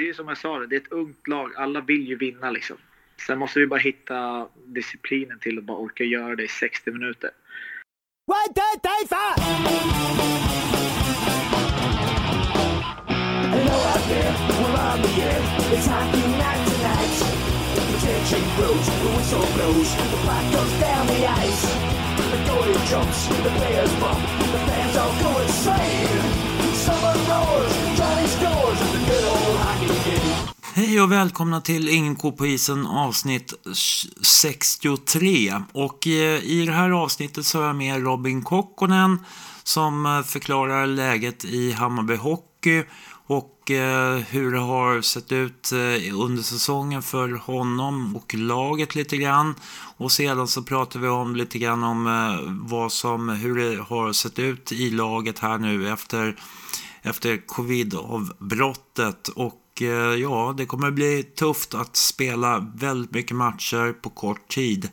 det är som jag sa, det är ett ungt lag. Alla vill ju vinna liksom. Sen måste vi bara hitta disciplinen till att bara orka göra det i 60 minuter. One, two, three, four! Hello out there, we're on the air. It's hockey night tonight. Attention grows, the whistle blows, the puck goes down the ice. The goalie jumps, the players bump, the fans all go insane. Hej och välkomna till Ingen ko på isen avsnitt 63. Och eh, i det här avsnittet så har jag med Robin Kokkonen som eh, förklarar läget i Hammarby Hockey och eh, hur det har sett ut under säsongen för honom och laget lite grann. Och sedan så pratar vi om lite grann om vad som, hur det har sett ut i laget här nu efter, efter covid-avbrottet. Och Eh, ja, det kommer bli tufft att spela väldigt mycket matcher på kort tid.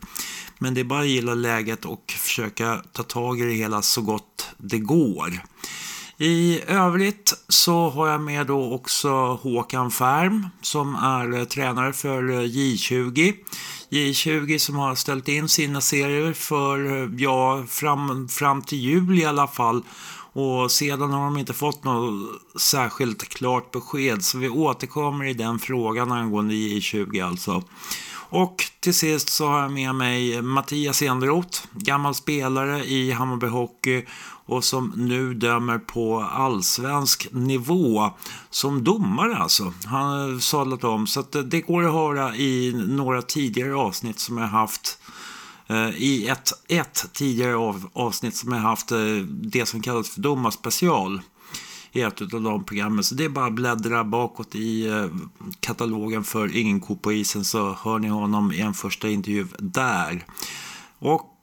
Men det är bara att gilla läget och försöka ta tag i det hela så gott det går. I övrigt så har jag med då också Håkan Färm som är eh, tränare för eh, J20. J20 som har ställt in sina serier för, ja, fram, fram till jul i alla fall och sedan har de inte fått något särskilt klart besked så vi återkommer i den frågan angående J20 alltså. Och till sist så har jag med mig Mattias Enroth, gammal spelare i Hammarby Hockey och som nu dömer på allsvensk nivå som domare alltså. Han har sadlat om så att det går att höra i några tidigare avsnitt som jag haft Eh, i ett, ett tidigare av, avsnitt som jag haft eh, det som kallas för domarspecial i ett av de programmen. Så det är bara att bläddra bakåt i eh, katalogen för Ingen ko på isen så hör ni honom i en första intervju där. Och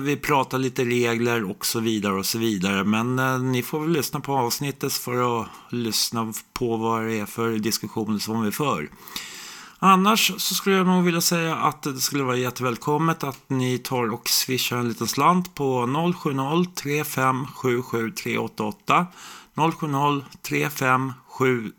vi pratar lite regler och så vidare och så vidare. Men ni får väl lyssna på avsnittet för att lyssna på vad det är för diskussioner som vi för. Annars så skulle jag nog vilja säga att det skulle vara jättevälkommet att ni tar och swishar en liten slant på 070 3577 388 070 357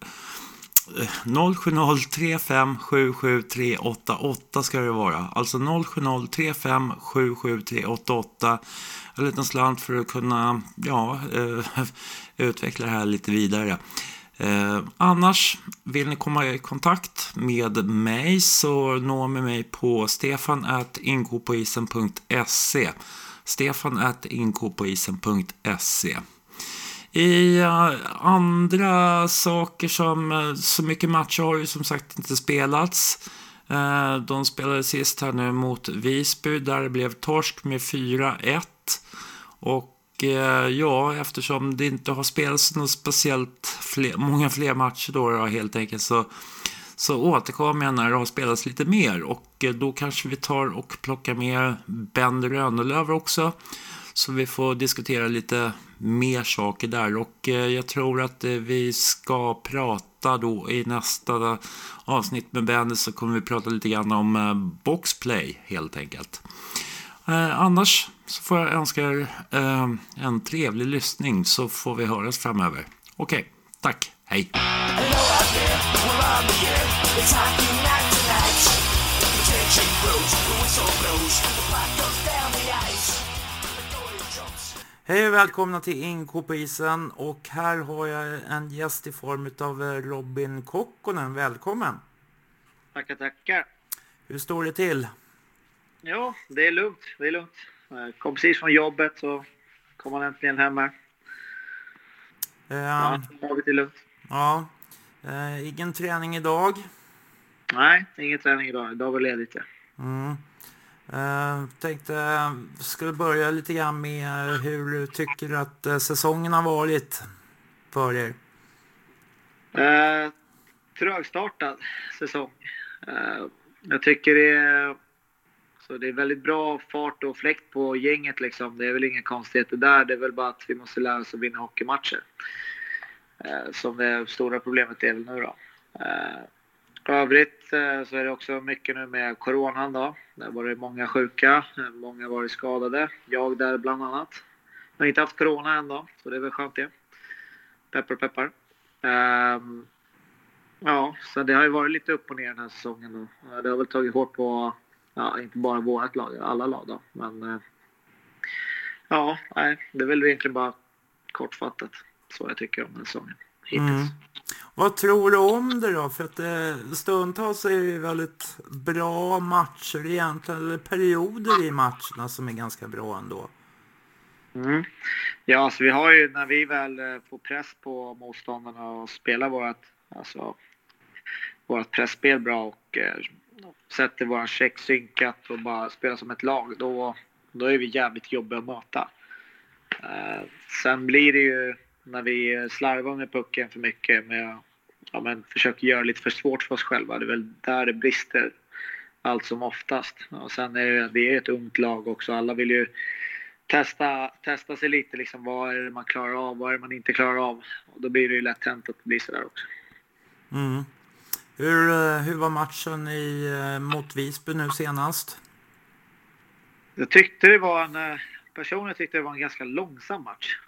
070 3577 388 ska det vara. Alltså 070 3577388. En liten slant för att kunna ja, eh, utveckla det här lite vidare. Eh, annars, vill ni komma i kontakt med mig så nå med mig på stefanatinkopoisen.se stefanatinkopoisen.se i uh, andra saker som, uh, så mycket matcher har ju som sagt inte spelats. Uh, de spelade sist här nu mot Visby där det blev torsk med 4-1. Och Eh, ja, eftersom det inte har spelats något speciellt fler, många fler matcher då, då helt enkelt så, så återkommer jag när det har spelats lite mer och eh, då kanske vi tar och plockar med Ben Rönnelöv också så vi får diskutera lite mer saker där och eh, jag tror att vi ska prata då i nästa avsnitt med Ben så kommer vi prata lite grann om boxplay helt enkelt. Eh, annars så får jag önska er eh, en trevlig lyssning så får vi höras framöver. Okej, okay, tack. Hej! Hej och välkomna till Inko på isen och här har jag en gäst i form av eh, Robin Kokkonen. Välkommen! Tackar, tackar! Hur står det till? Ja, det är lugnt. Det är lugnt. Kom precis från jobbet så kom man äntligen hem här. Um, ja, det är lugnt. Ja. Uh, ingen träning idag? Nej, ingen träning idag. Idag var ledigt. Ja. Mm. Uh, tänkte, skulle börja lite grann med hur du tycker att uh, säsongen har varit för er? Uh, trögstartad säsong. Uh, jag tycker det är så det är väldigt bra fart och fläkt på gänget liksom. Det är väl inga konstigheter där. Det är väl bara att vi måste lära oss att vinna hockeymatcher. Eh, som det stora problemet är nu då. Eh, övrigt eh, så är det också mycket nu med coronan då. Där var det många sjuka, många har varit skadade. Jag där bland annat. Jag har inte haft corona än då, så det är väl skönt det. Peppar peppar. Ehm, ja, så det har ju varit lite upp och ner den här säsongen. då. det har väl tagit hårt på, ja, inte bara vårt lag, alla lag då. Men eh, ja, nej, det är väl egentligen bara kortfattat så jag tycker om den säsongen hittills. Mm. Vad tror du om det då? För att det, stundtals är det väldigt bra matcher egentligen, eller perioder i matcherna som är ganska bra ändå. Mm. Ja, alltså vi har ju när vi väl eh, får press på motståndarna och spelar vårt, alltså, vårt pressspel bra och eh, sätter våran check synkat och bara spelar som ett lag, då, då är vi jävligt jobbiga att möta. Eh, sen blir det ju när vi slarvar med pucken för mycket med ja, men försöker göra lite för svårt för oss själva. Det är väl där det brister allt som oftast. Och sen är det, vi är ett ungt lag också. Alla vill ju testa, testa sig lite. Liksom, vad är det man klarar av? Vad är det man inte klarar av? Och då blir det ju lätt hänt att det blir sådär också. Mm. Hur, eh, hur var matchen i, eh, mot Visby nu senast? Jag tyckte det var en... Eh, personligen tyckte det var en ganska långsam match.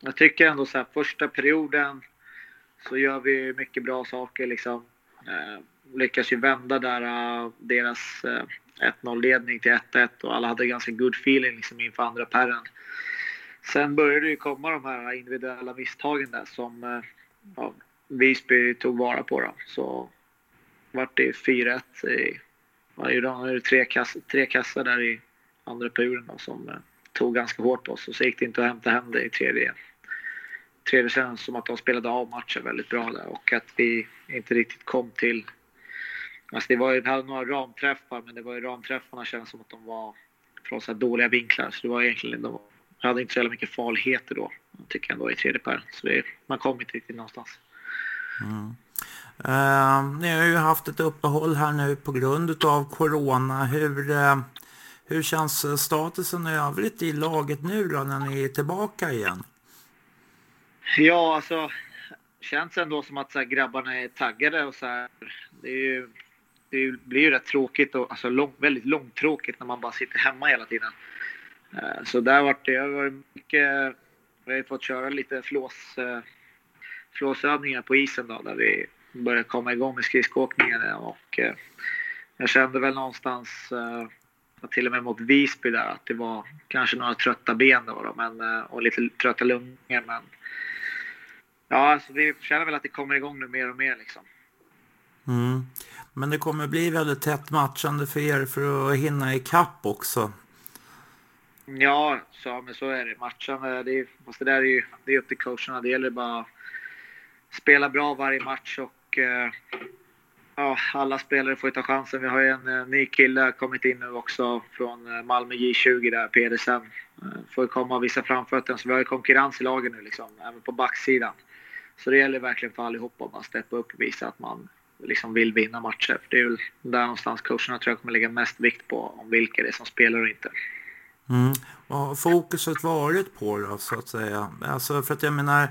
Jag tycker ändå så här, första perioden så gör vi mycket bra saker liksom. Lyckas ju vända där deras 1-0-ledning till 1-1 och alla hade ganska good feeling liksom inför andra perren. Sen började det ju komma de här individuella misstagen där som ja, Visby tog vara på. dem, Så vart det 4-1 i, vad gjorde? Det tre, kass, tre kassar där i andra perioden då, som eh, tog ganska hårt på oss och så gick det inte att hämta hem det i tredje. Tredje kändes som att de spelade av matchen väldigt bra där och att vi inte riktigt kom till Alltså det var ju, vi hade några ramträffar, men det var ju ramträffarna kändes som att de var från så dåliga vinklar. Så det var egentligen, de hade inte så mycket farligheter då, tycker jag ändå i tredje per. Så det, man kom inte riktigt någonstans. Mm. Uh, ni har ju haft ett uppehåll här nu på grund av corona. Hur, uh, hur känns eh, statusen i övrigt i laget nu då när ni är tillbaka igen? Ja, alltså känns ändå som att så här, grabbarna är taggade och så här. Det är ju det blir ju rätt tråkigt och alltså lång, väldigt långtråkigt när man bara sitter hemma hela tiden. Eh, så där vart det, jag mycket, vi har fått köra lite flås, eh, flåsövningar på isen då där vi började komma igång med skridskoåkningen och eh, jag kände väl någonstans till och med mot Visby där att det var kanske några trötta ben då, då men, och lite trötta lungor men ja, alltså vi känner väl att det kommer igång nu mer och mer liksom. Mm. Men det kommer bli väldigt tätt matchande för er för att hinna i kapp också. Ja, så, men så är det. Matchande, det, är, fast det där är ju det är upp till coacherna. Det gäller bara att spela bra varje match och eh, ja, alla spelare får ta chansen. Vi har ju en eh, ny kille kommit in nu också från eh, Malmö J20 där, Pedersen. Får får komma och visa framfötterna. Så vi har ju konkurrens i lagen nu liksom, även på backsidan. Så det gäller verkligen för allihopa att bara steppa upp och visa att man liksom vill vinna matcher. Det är väl där någonstans coacherna tror jag kommer lägga mest vikt på om vilka det är som spelar och inte. Mm. Vad har fokuset varit på då så att säga? Alltså för att jag menar,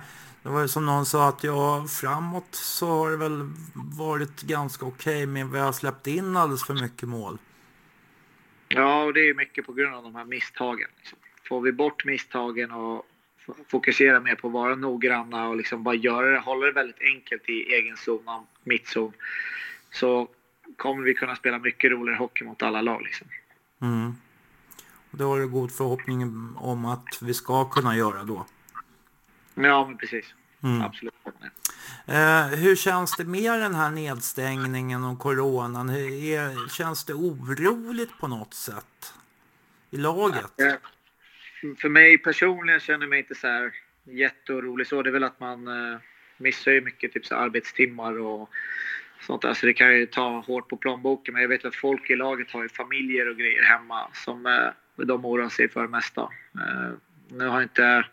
det var ju som någon sa att ja, framåt så har det väl varit ganska okej okay, men vi har släppt in alldeles för mycket mål. Ja, och det är mycket på grund av de här misstagen. Får vi bort misstagen och fokusera mer på att vara noggranna och liksom bara göra det, hålla det väldigt enkelt i egen zon, mittzon. Så kommer vi kunna spela mycket roligare hockey mot alla lag. Liksom. Mm. Det har du god förhoppning om att vi ska kunna göra då? Ja, men precis. Mm. Absolut. Eh, hur känns det med den här nedstängningen och coronan? Hur, känns det oroligt på något sätt i laget? Ja, för mig personligen känner jag mig inte så här jätteorolig så. Det är väl att man eh, missar ju mycket typ så arbetstimmar och sånt där. Så det kan ju ta hårt på plånboken. Men jag vet att folk i laget har ju familjer och grejer hemma som eh, de oroar sig för det mesta. Nu har inte...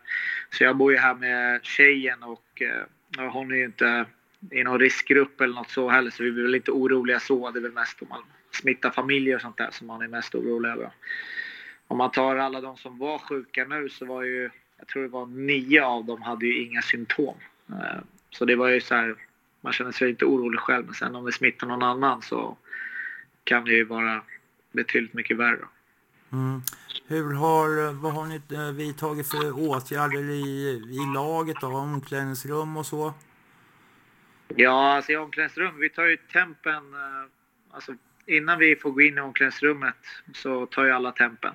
Så jag bor ju här med tjejen och eh, hon är ju inte i någon riskgrupp eller något så heller. Så vi är väl inte oroliga så. Det är väl mest om man smittar familjer och sånt där som man är mest orolig över om man tar alla de som var sjuka nu så var ju, jag tror det var nio av dem hade ju inga symptom. Eh, så det var ju så här, man känner sig inte orolig själv. Men sen om det smittar någon annan så kan det ju vara betydligt mycket värre. Mm. Hur har, vad har ni eh, vidtagit för åtgärder i, i laget då, omklädningsrum och så? Ja, alltså i omklädningsrum, vi tar ju tempen. Eh, alltså innan vi får gå in i omklädningsrummet så tar ju alla tempen.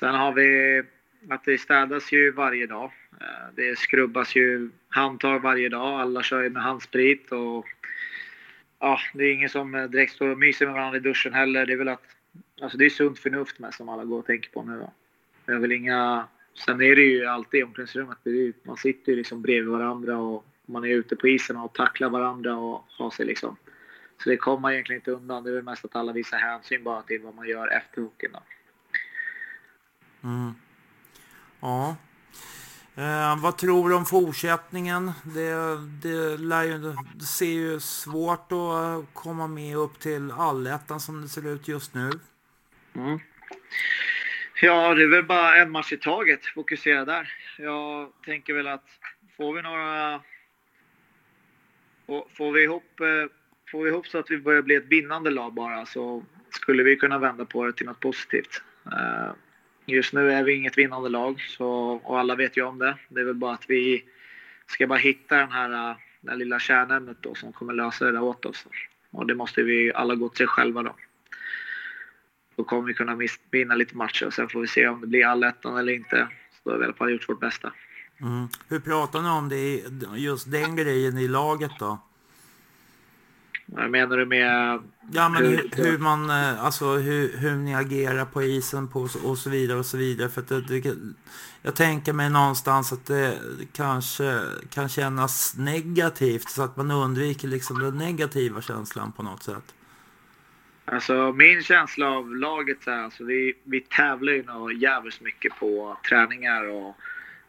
Sen har vi att det städas ju varje dag. Eh, det skrubbas ju handtag varje dag. Alla kör ju med handsprit och ja, det är ingen som direkt står och myser med varandra i duschen heller. Det är väl att alltså det är sunt förnuft med som alla går och tänker på nu. Då. Det är väl inga Sen är det ju alltid i omklädningsrummet. Man sitter ju liksom bredvid varandra och man är ute på isen och tacklar varandra och har sig liksom. Så det kommer man egentligen inte undan. Det är väl mest att alla visar hänsyn bara till vad man gör efter hockeyn. Då. Mm. Ja. Eh, vad tror du om fortsättningen? Det, det, lär ju, det ser ju svårt att komma med upp till allettan som det ser ut just nu. Mm. Ja, det är väl bara en match i taget. Fokusera där. Jag tänker väl att får vi några... Får, vi ihop, eh, får vi ihop så att vi börjar bli ett vinnande lag bara så skulle vi kunna vända på det till något positivt. Eh, just nu är vi inget vinnande lag så, och alla vet ju om det. Det är väl bara att vi ska bara hitta den här, eh, det här lilla kärnämnet då som kommer lösa det där åt oss. Och det måste vi alla gå till själva då då kommer vi kunna vinna lite matcher och sen får vi se om det blir allettan eller inte. Så då har vi i alla fall gjort vårt bästa. Mm. Hur pratar ni om det, just den grejen i laget då? Vad menar du med... Ja, men hur, Hur- man, eh, alltså hur, hur ni agerar på isen på, och så vidare och så vidare. För att det, det, jag tänker mig någonstans att det kanske kan kännas negativt så att man undviker liksom den negativa känslan på något sätt. Alltså min känsla av laget så här, alltså vi, vi tävlar ju nog jävligt mycket på träningar och,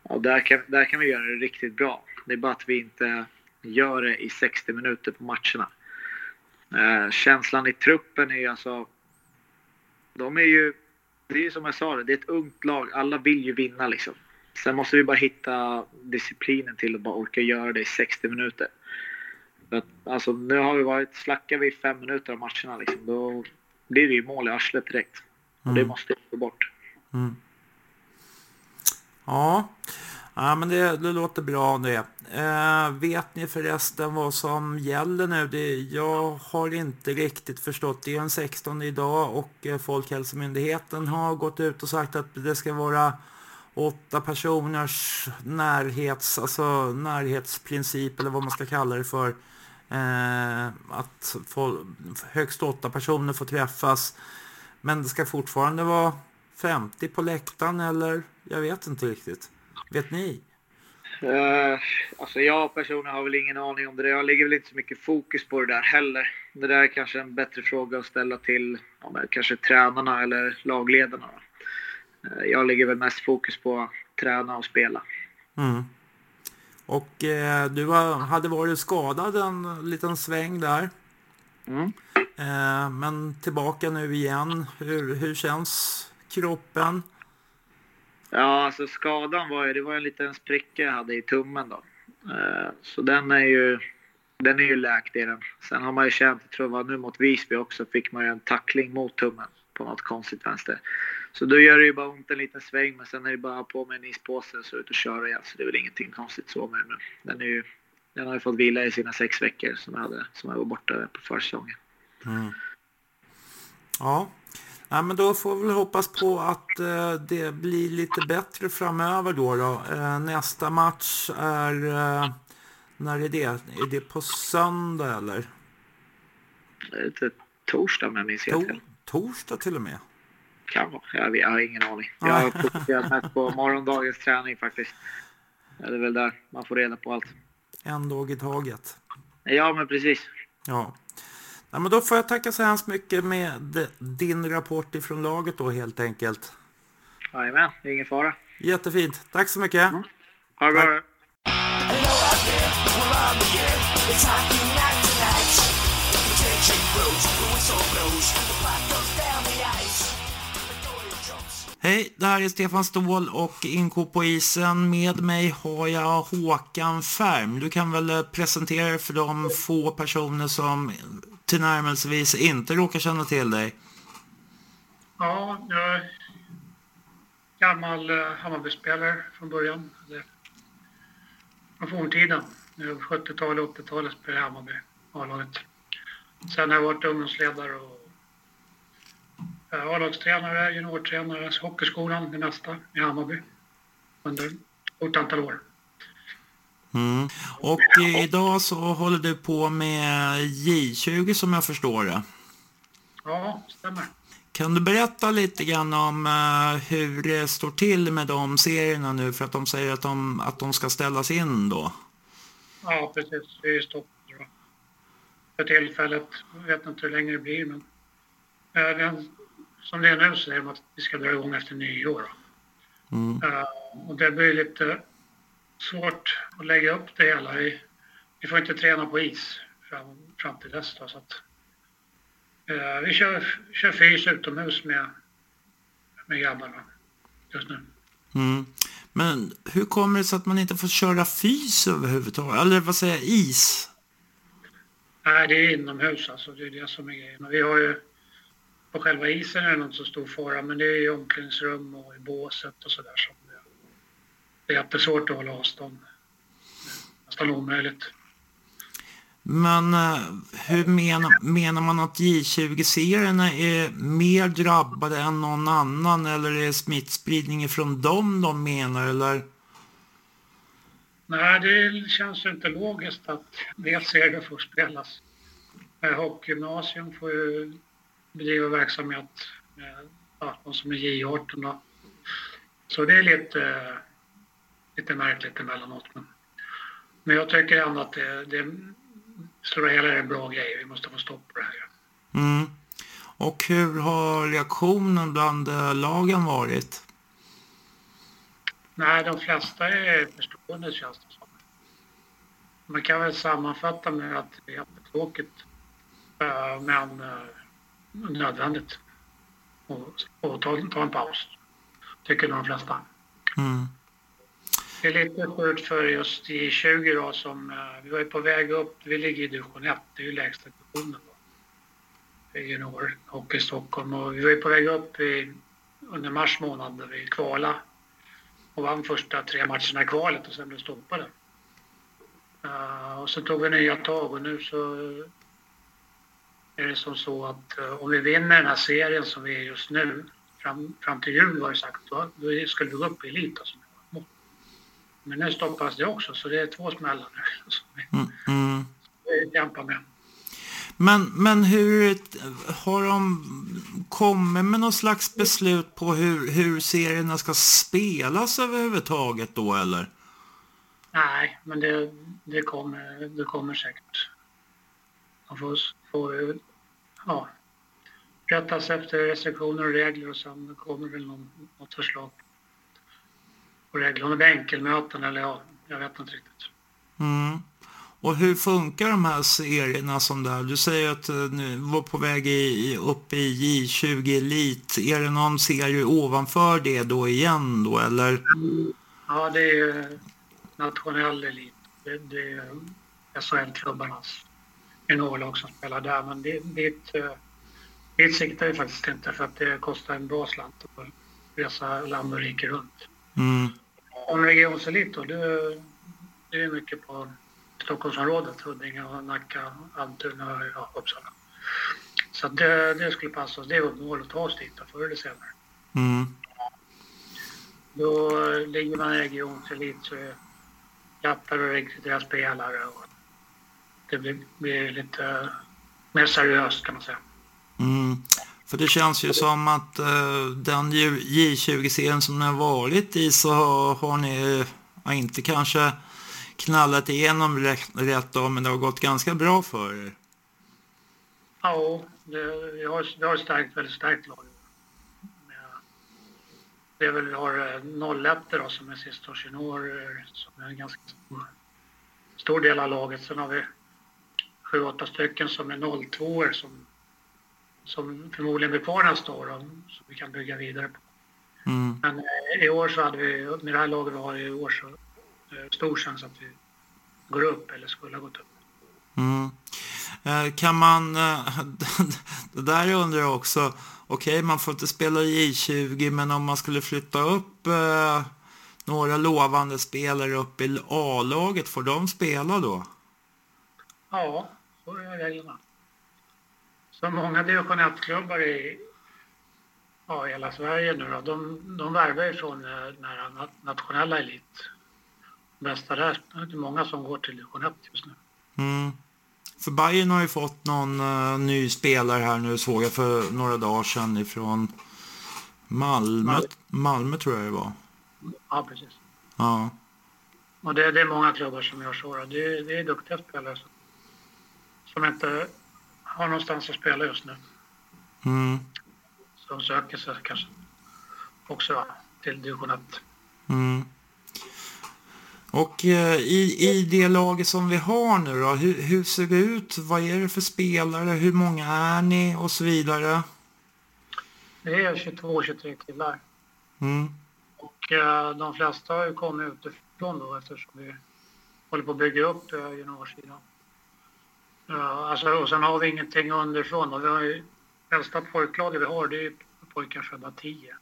och där, kan, där kan vi göra det riktigt bra. Det är bara att vi inte gör det i 60 minuter på matcherna. Eh, känslan i truppen är ju alltså... De är ju... Det är ju som jag sa, det, det är ett ungt lag. Alla vill ju vinna liksom. Sen måste vi bara hitta disciplinen till att bara orka göra det i 60 minuter. För att, alltså, nu har vi varit, slackar vi fem minuter av matcherna liksom, då blir det ju mål i arslet direkt. Och det Mm. måste vi få bort. Mm. Ja. ja, men det, det låter bra det. Eh, vet ni förresten vad som gäller nu? Det, jag har inte riktigt förstått. Det är den 16 idag och eh, Folkhälsomyndigheten har gått ut och sagt att det ska vara åtta personers närhets, alltså närhetsprincip eller vad man ska kalla det för. Eh, att få, högst åtta personer får träffas. Men det ska fortfarande vara 50 på läktaren eller? Jag vet inte riktigt. Vet ni? Uh, alltså jag personligen har väl ingen aning om det. där. Jag lägger väl inte så mycket fokus på det där heller. Det där är kanske en bättre fråga att ställa till ja, kanske tränarna eller lagledarna. då. Eh, jag lägger väl mest fokus på att träna och spela. Mm. Och eh, du har, hade varit skadad en liten sväng där. Mm. Eh, men tillbaka nu igen. Hur, hur känns kroppen? Ja, alltså skadan var ju, det var en liten spricka jag hade i tummen då. Eh, Så den är ju, den är ju läkt i den. Sen har man ju känt, jag tror det var nu mot Visby också, fick man ju en tackling mot tummen på något konstigt vänster. Så då gör det ju bara ont en liten sväng, men sen är det bara på med en ispåse och så ut och köra igen. Så det är väl ingenting konstigt så med men den är ju, den har ju fått vila i sina sex veckor som jag, hade, som jag var borta på försäsongen. Mm. Ja. ja, men då får vi väl hoppas på att eh, det blir lite bättre framöver då. då. Eh, nästa match är... Eh, när är det? Är det på söndag eller? Det är torsdag om jag minns helt To- torsdag till och med? Kan vara. Jag, jag har ingen aning. Jag har fokuserat mest på morgondagens träning faktiskt. Ja, Det är väl där man får reda på allt. En dag i taget. Ja, men precis. Ja. ja men då får jag tacka så hemskt mycket med din rapport ifrån laget då helt enkelt. Jajamän, det är ingen fara. Jättefint. Tack så mycket. Ha det bra. Hello Hej, det här är Stefan Ståhl och Inko på isen. Med mig har jag Håkan Färm. Du kan väl eh, presentera dig för de få personer som tillnärmelsevis inte råkar känna till dig. Ja, jag är gammal eh, Hammarbyspelare från början. Från forntiden. Nu 70-talet och 80-talet spelade jag i Hammarby, A-laget. Sen har jag varit ungdomsledare och A-lagstränare, juniortränare, hockeyskolan det mesta i Hammarby under ett stort antal år. Mm. Och idag så håller du på med J20 som jag förstår det. Ja, stämmer. Kan du berätta lite grann om uh, hur det står till med de serierna nu för att de säger att de, att de ska ställas in då? Ja, precis. Det är stopp för tillfället. Jag vet inte hur länge det blir, men den, som det är nu så säger de att vi ska dra igång efter nyår. Mm. Uh, och det blir lite svårt att lägga upp det hela. Vi, vi får inte träna på is fram, fram till dess. Då, så att, eh, vi kör, kör fys utomhus med, med grabbarna just nu. Mm. Men hur kommer det sig att man inte får köra fys överhuvudtaget? Eller vad säger jag, is? Nej, det är inomhus alltså. Det är det som är grejen. vi har ju på själva isen är det inte så stor fara, men det är i omklädningsrum och i båset och sådär som det är jättesvårt att hålla avstånd. Nästan omöjligt. Men eh, hur menar, menar man att J20-serierna är mer drabbade än någon annan eller är det smittspridningen från dem de menar eller? Nej, det känns inte logiskt att dels serier får spelas. Hockeygymnasium får ju bedriva verksamhet med ja, de som är J18 då. Så det är lite lite märkligt emellanåt. Men, men jag tycker ändå att det, det stora hela är en bra grej. Vi måste få stopp på det här. Mm. Och hur har reaktionen bland eh, lagen varit? Nej, de flesta är förstående känns det som. Man kan väl sammanfatta med att det är jättetråkigt eh, men eh, nödvändigt att ta, ta en paus. Tycker de flesta. Mm. Det är lite surt för just i 20 då som uh, vi var på väg upp. Vi ligger i division 1, det är ju lägsta divisionen då. Junior hockey Stockholm och vi var på väg upp i, under mars månad när vi kvala och vann första tre matcherna i kvalet och sen blev stoppade. Uh, och så tog vi nya tag och nu så är det som så att uh, om vi vinner den här serien som vi är just nu fram, fram till jul var det sagt, då, då skulle vi gå upp i elit. Alltså. Men nu stoppas det också, så det är två smällar nu. Mm, mm. kämpar med. Men, men hur har de kommit med något slags beslut på hur, hur serierna ska spelas överhuvudtaget då eller? Nej, men det, det, kommer, det kommer säkert. Man får, får ja, rättas efter restriktioner och regler och sen kommer väl någon, något förslag på regler. Om det blir enkelmöten eller ja, jag vet inte riktigt. Mm. Och hur funkar de här serierna som där? Du säger att eh, ni var på väg i, upp i J20 Elit. Är det någon serie ovanför det då igen då eller? Ja, det är nationell elit. Det, det är SHL-klubbarnas juniorlag som spelar där. Men det, dit, dit siktar vi faktiskt inte för att det kostar en bra slant att resa land och rike runt. Mm om regionselit då, det, det är mycket på Stockholmsområdet, Huddinge, Nacka, Almtuna och ja, Uppsala. Så det, det skulle passa oss. Det är vårt mål att ta oss dit förr eller senare. Mm. Då ligger man i regionselit så är lättare att rekrytera spelare och det blir, blir lite mer seriöst kan man säga. Mm. För det känns ju som att uh, den J20-serien som ni har varit i så har ni uh, inte kanske knallat igenom rätt, rätt då, men det har gått ganska bra för er. Ja, det, vi, har, vi har stärkt, väldigt starkt lag. Det är väl, vi har 01 då som är sistaårsjuniorer som är en ganska stor, stor del av laget. Sen har vi sju, åtta stycken som är 02 som som förmodligen blir kvar nästa år och som vi kan bygga vidare på. Mm. Men eh, i år så hade vi, med det här laget vi har i år så eh, stor chans att vi går upp eller skulle ha gått upp. Mm. Eh, kan man, det där undrar jag också, okej okay, man får inte spela i J20 men om man skulle flytta upp några lovande spelare upp i A-laget, får de spela då? Ja, så är reglerna. Så många division 1-klubbar i ja, hela Sverige nu då, de, de värvar ju från eh, nära na- nationella elit. Bästa där, det är många som går till division 1 just nu. Mm. För Bayern har ju fått någon eh, ny spelare här nu såg jag för några dagar sedan ifrån Malmö, Malmö. Malmö tror jag det var. Ja, precis. Ja. Och det, det är många klubbar som gör så. Det, är- det är duktiga spelare som, som inte har någonstans att spela just nu. Mm. Som söker sig kanske också till division 1. Mm. Och eh, i, i det laget som vi har nu då, hur, hur ser det ut? Vad är det för spelare? Hur många är ni? Och så vidare. Det är 22-23 killar. Mm. Och eh, de flesta har ju kommit utifrån då eftersom vi håller på att bygga upp eh, juniorsidan. Ja, alltså, och sen har vi ingenting underifrån. Och vi har ju, äldsta pojklaget vi har det är pojkar födda 10.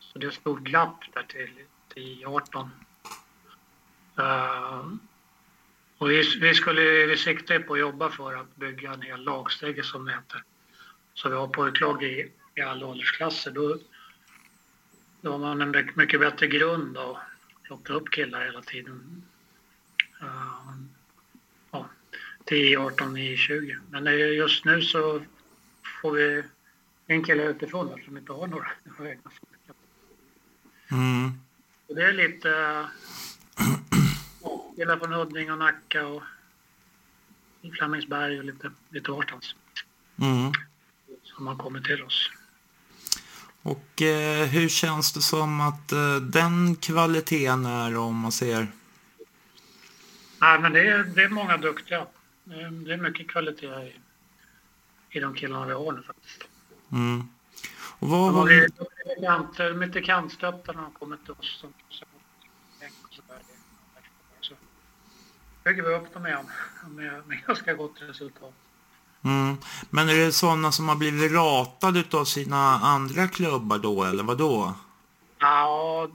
Så det är ett stort glapp där till 10-18. Uh, eh, och vi, vi, skulle, vi siktar ju på att jobba för att bygga en hel lagstege som det heter. Så vi har pojklag i, i alla åldersklasser. Då, då har man en mycket- bättre grund att plocka upp killar hela tiden. Uh, 10, 18, 9, 20. Men eh, just nu så får vi en kille utifrån där som inte har några, några egna folk. Mm. Och det är lite killar från Huddinge och Nacka och Flemingsberg och lite, lite varstans Mm. som har kommit till oss. Och eh, hur känns det som att eh, den kvaliteten är om man ser? Nej, men det är, det är många duktiga. Det är, det är mycket kvalitet i, i de killarna vi har nu faktiskt. Mm. Och vad De var det? blivit lite kant, lite kantstötta när de kommit till oss. Så där. Så bygger vi upp dem igen med, med ganska gott resultat. Mm. Men är det sådana som har blivit ratade av sina andra klubbar då eller vad då? Ja,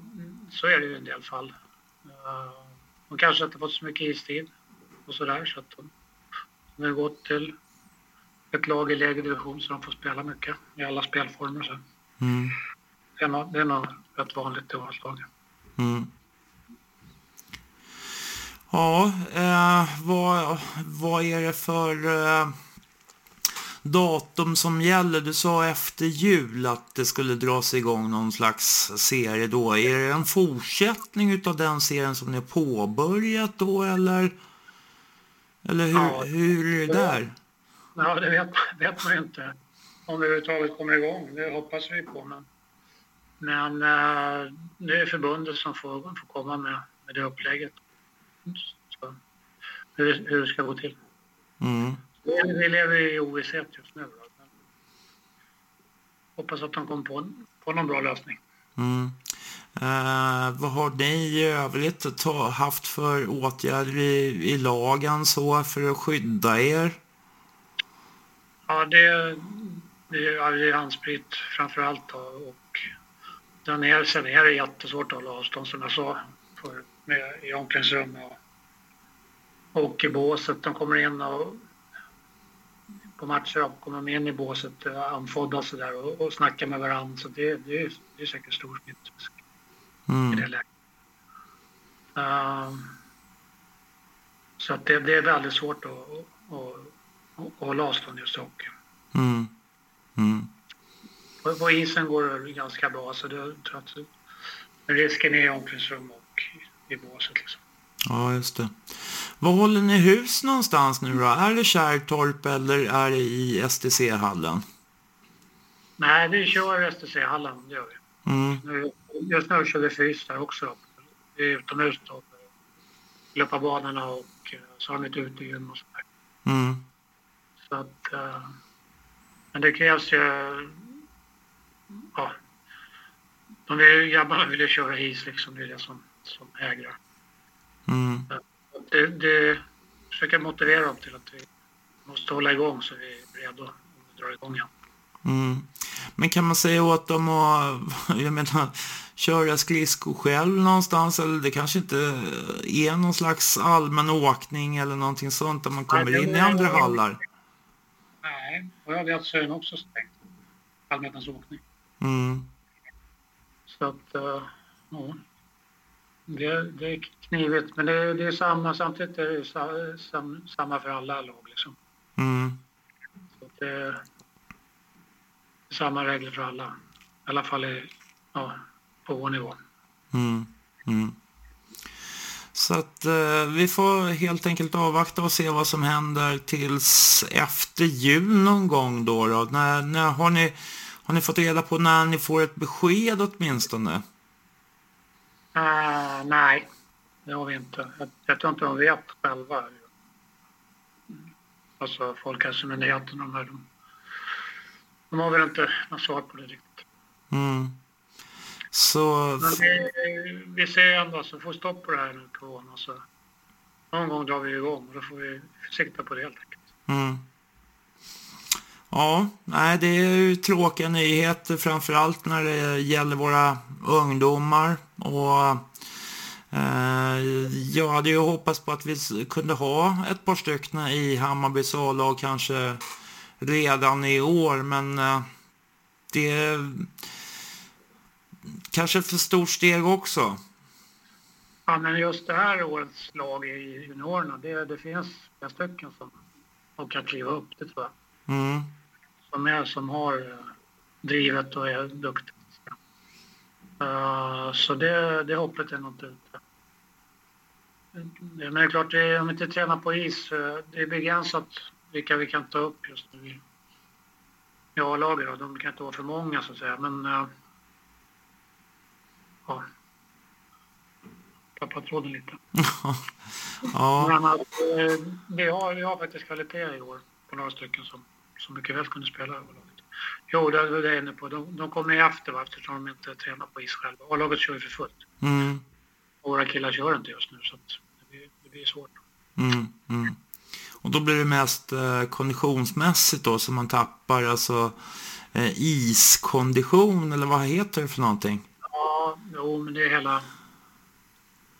så är det ju i en del fall. Eh, De kanske inte fått så mycket istid och sådär så att de, har gått till ett lag i lägre division så de får spela mycket i alla spelformer. Så. Mm. Det, är nog, det är nog rätt vanligt i våra lag. Mm. Ja, eh, vad, vad är det för eh, datum som gäller? Du sa efter jul att det skulle dras igång någon slags serie då. Är det en fortsättning utav den serien som ni har påbörjat då eller? Eller hur, Ja. hur är det där? Ja, det vet, vet man ju inte om det överhuvudtaget kommer igång. Det hoppas vi på. Men, men eh, det är förbundet som får, får komma med, med det upplägget. Så, hur, hur det ska gå till. Mm. Vi vi lever i ovisshet just nu. Då. Hoppas att de kommer på, på någon bra lösning. Mm. Eh, vad har ni i övrigt ta, haft för åtgärder i, i lagen så för att skydda er? Ja, det, det är det handsprit framför allt. Då, och den är, sen är det jättesvårt att hålla avstånd som jag sa för, med, i omklädningsrum och, och i båset. De kommer in och på matcher och kommer de in i båset eh, andfådda och, och snackar med varandra. Så det, det, är, det är säkert stor smittrisk i Mm. det läget. Ehm, så att det, det är väldigt svårt att, att, att, hålla avstånd just i hockey. Mm. Mm. På, på isen går det ganska bra, så det tror att risken är i omklädningsrum och i båset. Liksom. Ja, just det. Var håller ni hus någonstans nu då? Är det Kärrtorp eller är det i STC-hallen? Nej, vi kör STC-hallen, det gör vi. Mm. Nu, just nu kör vi fys där också. Vi är utomhus då, löparbanorna och eh, så har vi ett utegym och sådär. Mm. Så att, eh, men det krävs ju... Ja, de vill, grabbarna vill ju köra is liksom, det är det som, som hägrar. Mm. Det, det försöker motivera dem till att vi måste hålla igång så vi är redo om vi drar igång igen. Mm. Men kan man säga åt dem att, jag menar, köra skridskor själv någonstans eller det kanske inte är någon slags allmän åkning eller någonting sånt där man kommer Nej, in i andra hallar? Nej, och jag vet den också stängt. Allmänhetens åkning. Mm. Så att, uh, ja. Det, det är knivigt, men det, det är samma, samtidigt är det sa, sam, samma för alla lag liksom. Mm. Så att det samma regler för alla. I alla fall i, ja, på vår nivå. Mm. Mm. Så att eh, vi får helt enkelt avvakta och se vad som händer tills efter jul någon gång då. då. När, när har, ni, har ni fått reda på när ni får ett besked åtminstone? Ah, nej, det har vi inte. Jag, jag tror inte de vet själva. Alltså Folkhälsomyndigheten, de, här, de, de har väl inte något svar på det riktigt. Mm. Så... Men vi, vi ser ändå, så får stopp på det här nu, corona. Så någon gång drar vi igång och då får vi sikta på det helt enkelt. Mm. Ja, nej, det är ju tråkiga nyheter framförallt när det gäller våra ungdomar. Och eh, jag hade ju hoppats på att vi kunde ha ett par stycken i Hammarbys A-lag kanske redan i år, men eh, det är kanske ett för stort steg också. Ja, men just det här årets lag i juniorerna, det, det finns flera stycken som, som kan kliva upp, det tror jag. Mm. Som, är, som har eh, drivet och är duktiga. Eh, så det, det hoppet är nog inte ute. Men det är klart, det om vi inte tränar på is, det är begränsat vilka vi kan ta upp just nu i, i A-laget. De kan inte vara för många så att säga, men eh, ja. Tappat tråden lite. Ja, Men att, eh, vi, har, vi har faktiskt kvalitet i år på några stycken som, som mycket väl kunde spela i A-laget. Jo, det det jag är inne på. De, de kommer ju efter va, eftersom de inte tränar på is själva. A-laget kör ju för fullt. mm, våra killar kör inte just nu så det, blir, det blir svårt. mm, mm. Och då blir det mest eh, konditionsmässigt då som man tappar, alltså eh, iskondition eller vad heter det för någonting? Ja, jo, men det är hela,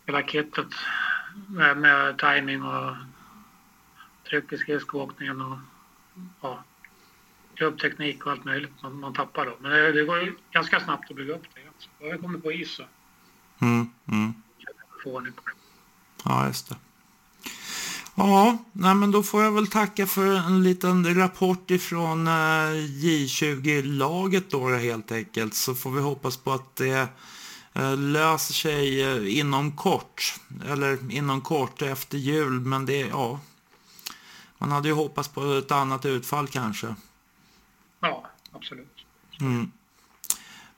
hela kittet med, med timing och tryck i skridskoåkningen och ja, klubbteknik och allt möjligt man, man tappar då. Men det, det går ganska snabbt att bygga upp det. Alltså. Bara vi kommer på is så Mm, mm. kan vi få ordning på det. Ja, just det. Ja, nej, men då får jag väl tacka för en liten rapport ifrån eh, J20-laget då helt enkelt. Så får vi hoppas på att det eh, löser sig eh, inom kort. Eller inom kort efter jul, men det, ja. Man hade ju hoppats på ett annat utfall kanske. Ja, absolut. Mm.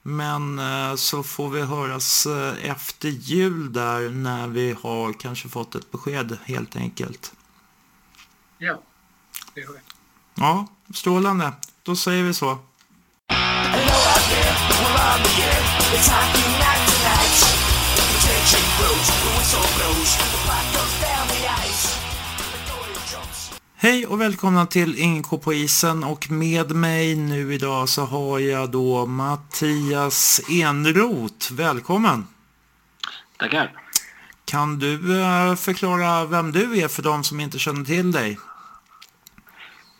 Men eh, så får vi höras eh, efter jul där när vi har kanske fått ett besked helt enkelt. Ja, det gör vi. Ja, strålande. Då säger vi så. Hello Hej och välkomna till ko på isen och med mig nu idag så har jag då Mattias Enroth. Välkommen! Tackar. Kan du eh, förklara vem du är för de som inte känner till dig?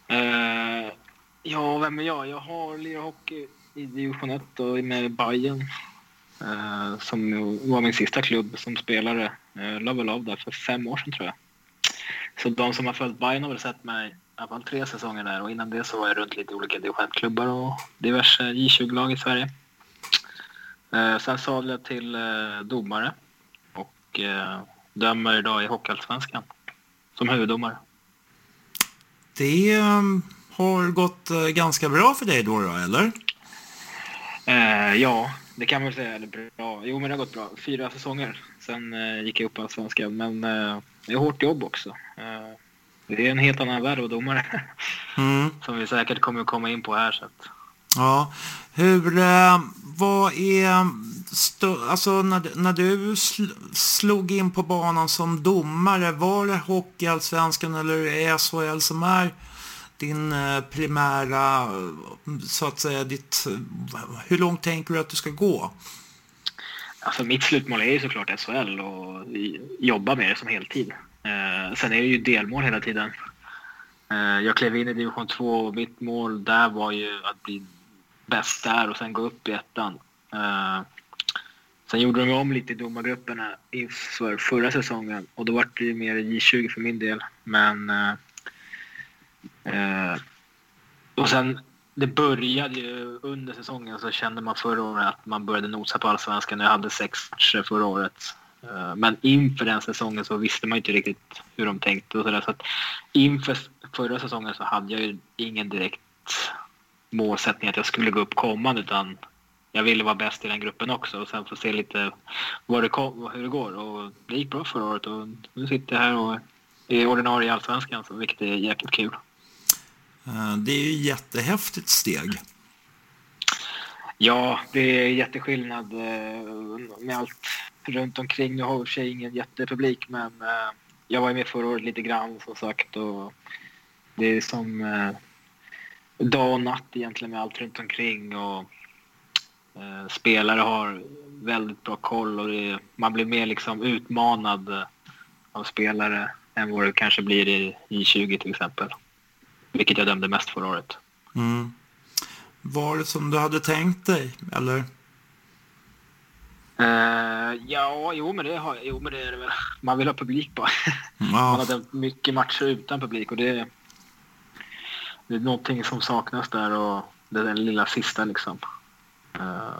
Eh, ja, vem är jag? Jag har lirat hockey i division 1 och är med i Bayern eh, som var min sista klubb som spelare. Eh, la väl av där för fem år sedan tror jag. Så de som har följt Bayern har väl sett mig i alla fall tre säsonger där och innan det så var jag runt lite olika division 1-klubbar och diverse J20-lag i Sverige. Eh, sen sadlade jag till eh, domare och eh, dömer idag i Hockeyallsvenskan som huvuddomare. Det eh, har gått eh, ganska bra för dig då, då eller? Eh, ja, det kan man väl säga. Eller bra. Jo, men det har gått bra. Fyra säsonger. Sen eh, gick jag upp på svenskan. Men det är hårt jobb också. Eh, det är en helt annan värld vara domare. Mm. som vi säkert kommer att komma in på här. Så att, Ja, hur, eh, vad är, alltså när, när du sl- slog in på banan som domare, var det Hockeyallsvenskan eller SHL som är din eh, primära, så att säga, ditt... Hur långt tänker du att du ska gå? Alltså mitt slutmål är ju såklart SHL och jobba med det som heltid. Eh, sen är det ju delmål hela tiden. Eh, jag klev in i division 2 och mitt mål där var ju att bli bäst där och sen gå upp i ettan. Eh, sen gjorde de om lite i domargrupperna inför förra säsongen och då var det ju mer J20 för min del. Men... Eh, eh, och sen det började ju under säsongen så kände man förra året att man började nosa på allsvenskan. Jag hade sex matcher förra året. Eh, men inför den säsongen så visste man inte riktigt hur de tänkte och sådär. Så att inför förra säsongen så hade jag ju ingen direkt målsättning att jag skulle gå upp kommande utan jag ville vara bäst i den gruppen också och sen få se lite vad det kom, hur det går. Och det gick bra förra året och nu sitter jag här och är ordinarie i Allsvenskan så vilket är jäkligt kul. Eh, det är ju ett jättehäftigt steg. Ja, det är jätteskillnad eh, med allt runt omkring. Nu har jag ingen jättepublik men eh, jag var ju med förra året lite grann som sagt och det är som dag och natt egentligen med allt runt omkring och spelare har väldigt bra koll och är, man blir mer liksom utmanad av spelare än vad det kanske blir i, i 20 till exempel. Vilket jag dömde mest förra året. Mm. Var det som du hade tänkt dig, eller? Uh, ja, jo men, det har, jo men det är det väl. Man vill ha publik bara. Ja. Man har dömt mycket matcher utan publik och det, det är någonting som saknas där och det är den lilla sista liksom. Uh,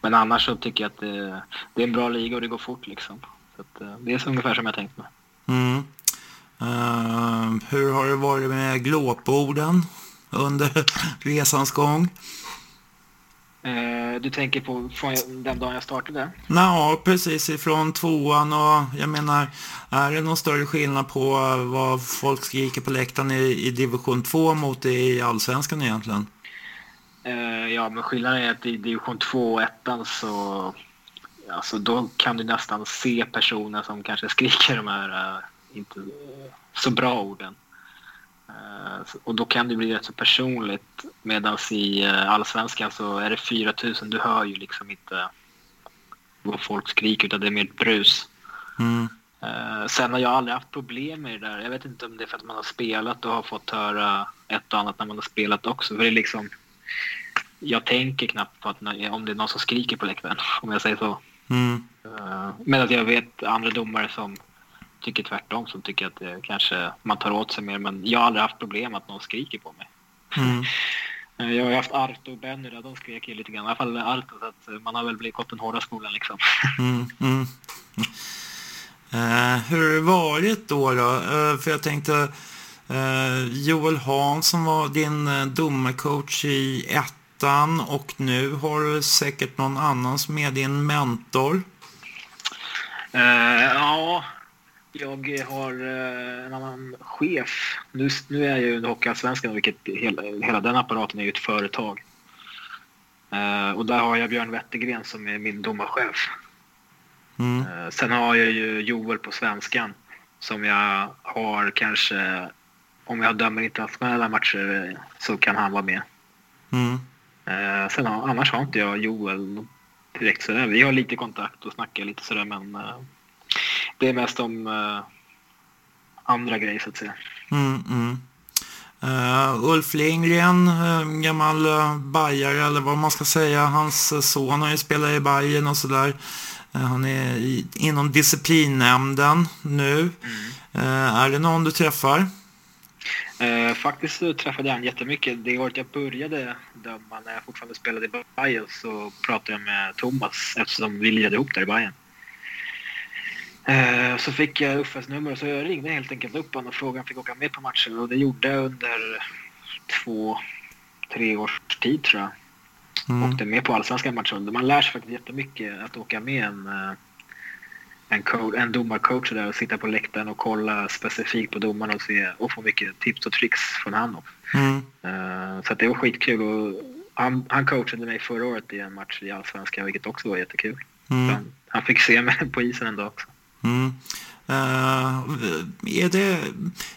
men annars så tycker jag att det, det, är en bra liga och det går fort liksom. Så att, uh, det är så ungefär som jag tänkt mig. Mm. Uh, hur har det varit med glåporden under resans gång? Uh, du tänker på från den dagen jag startade? Ja, precis ifrån tvåan och jag menar, är det någon större skillnad på vad folk skriker på läktaren i, i division 2 mot i allsvenskan egentligen? Uh, ja, men skillnaden är att i division 2 och ettan så alltså då kan du nästan se personer som kanske skriker de här inte så bra orden. Eh, och då kan det bli rätt så personligt. Medan i eh, allsvenskan så är det 4000, du hör ju liksom inte vad folk skriker utan det är mer ett brus. Mm. Eh, sen har jag aldrig haft problem med det där. Jag vet inte om det är för att man har spelat och har fått höra ett och annat när man har spelat också. För det är liksom, jag tänker knappt på att om det är någon som skriker på läktaren, om jag säger så. Mm. Medan jag vet andra domare som tycker tvärtom som tycker att det kanske man tar åt sig mer. Men jag har aldrig haft problem att någon skriker på mig. Mm. Jag har haft Arto och Benny där, de skrek ju lite grann. I alla fall Arto, så att man har väl blivit gått den hårda skolan liksom. Mm, mm. Uh, hur har det varit då? då? Uh, för jag tänkte, uh, Joel Hansson var din uh, domarcoach i ettan och nu har du säkert någon annan som är din mentor. ja, jag har eh, en annan chef. Nu, nu är jag ju under Hockeyallsvenskan, vilket hela, hela den apparaten är ju ett företag. Uh, och där har jag Björn Wettergren som är min domarchef. Mm. Uh, sen har jag ju Joel på svenskan som jag har kanske, om jag dömer internationella matcher så kan han vara med. Mm. Uh, sen har, annars har inte jag Joel direkt sådär. Vi har lite kontakt och snackar lite sådär men det är mest om uh, andra grejer så att säga. Mm, mm. Uh, Ulf Lindgren, uh, gammal uh, bajare eller vad man ska säga. Hans son har ju spelat i Bayern och sådär. Han är i, inom disciplinnämnden nu. Mm. är det någon du träffar? faktiskt så träffade jag honom jättemycket. Det året jag började döma, när jag fortfarande spelade i Bayern, så pratade jag med Thomas eftersom vi lirade ihop där i Bayern. Eh, så fick jag Uffes nummer så jag ringde helt enkelt upp honom och frågade om han fick åka med på matchen och det gjorde jag under två, tre års tid tror jag. Mm. Åkte med på allsvenska matcher. Man lär sig faktiskt jättemycket att åka med en, eh, en, coach, en domarcoach där och sitta på läktaren och kolla specifikt på domarna och, se, och få mycket tips och tricks från honom. Mm. Uh, så det var skitkul och han, han coachade mig förra året i en match i allsvenskan vilket också var jättekul. Mm. Han, han fick se mig på isen en dag också. Mm. Eh, är, det,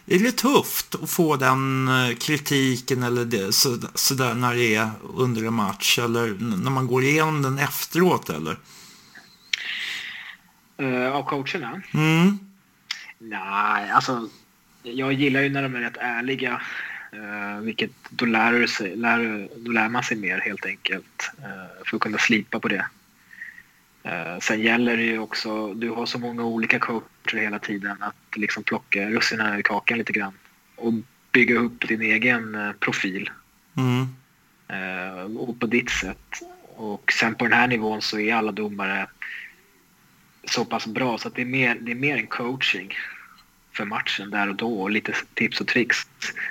är det tufft att få den eh, kritiken eller det, så, så där när det är under en match eller när man går igenom den efteråt eller? Uh, av coacherna? Mm. Nej, alltså jag gillar ju när de är rätt ärliga. Uh, vilket då lär, sig, lär, då lär man sig mer helt enkelt. Uh, för att kunna slipa på det. Uh, sen gäller det ju också, du har så många olika coacher hela tiden att liksom plocka russinen i kakan lite grann. Och bygga upp din egen profil. Mm. och på ditt sätt. Och sen på den här nivån så är alla domare så pass bra så att det är mer, det är mer en coaching för matchen där och då och lite tips och tricks.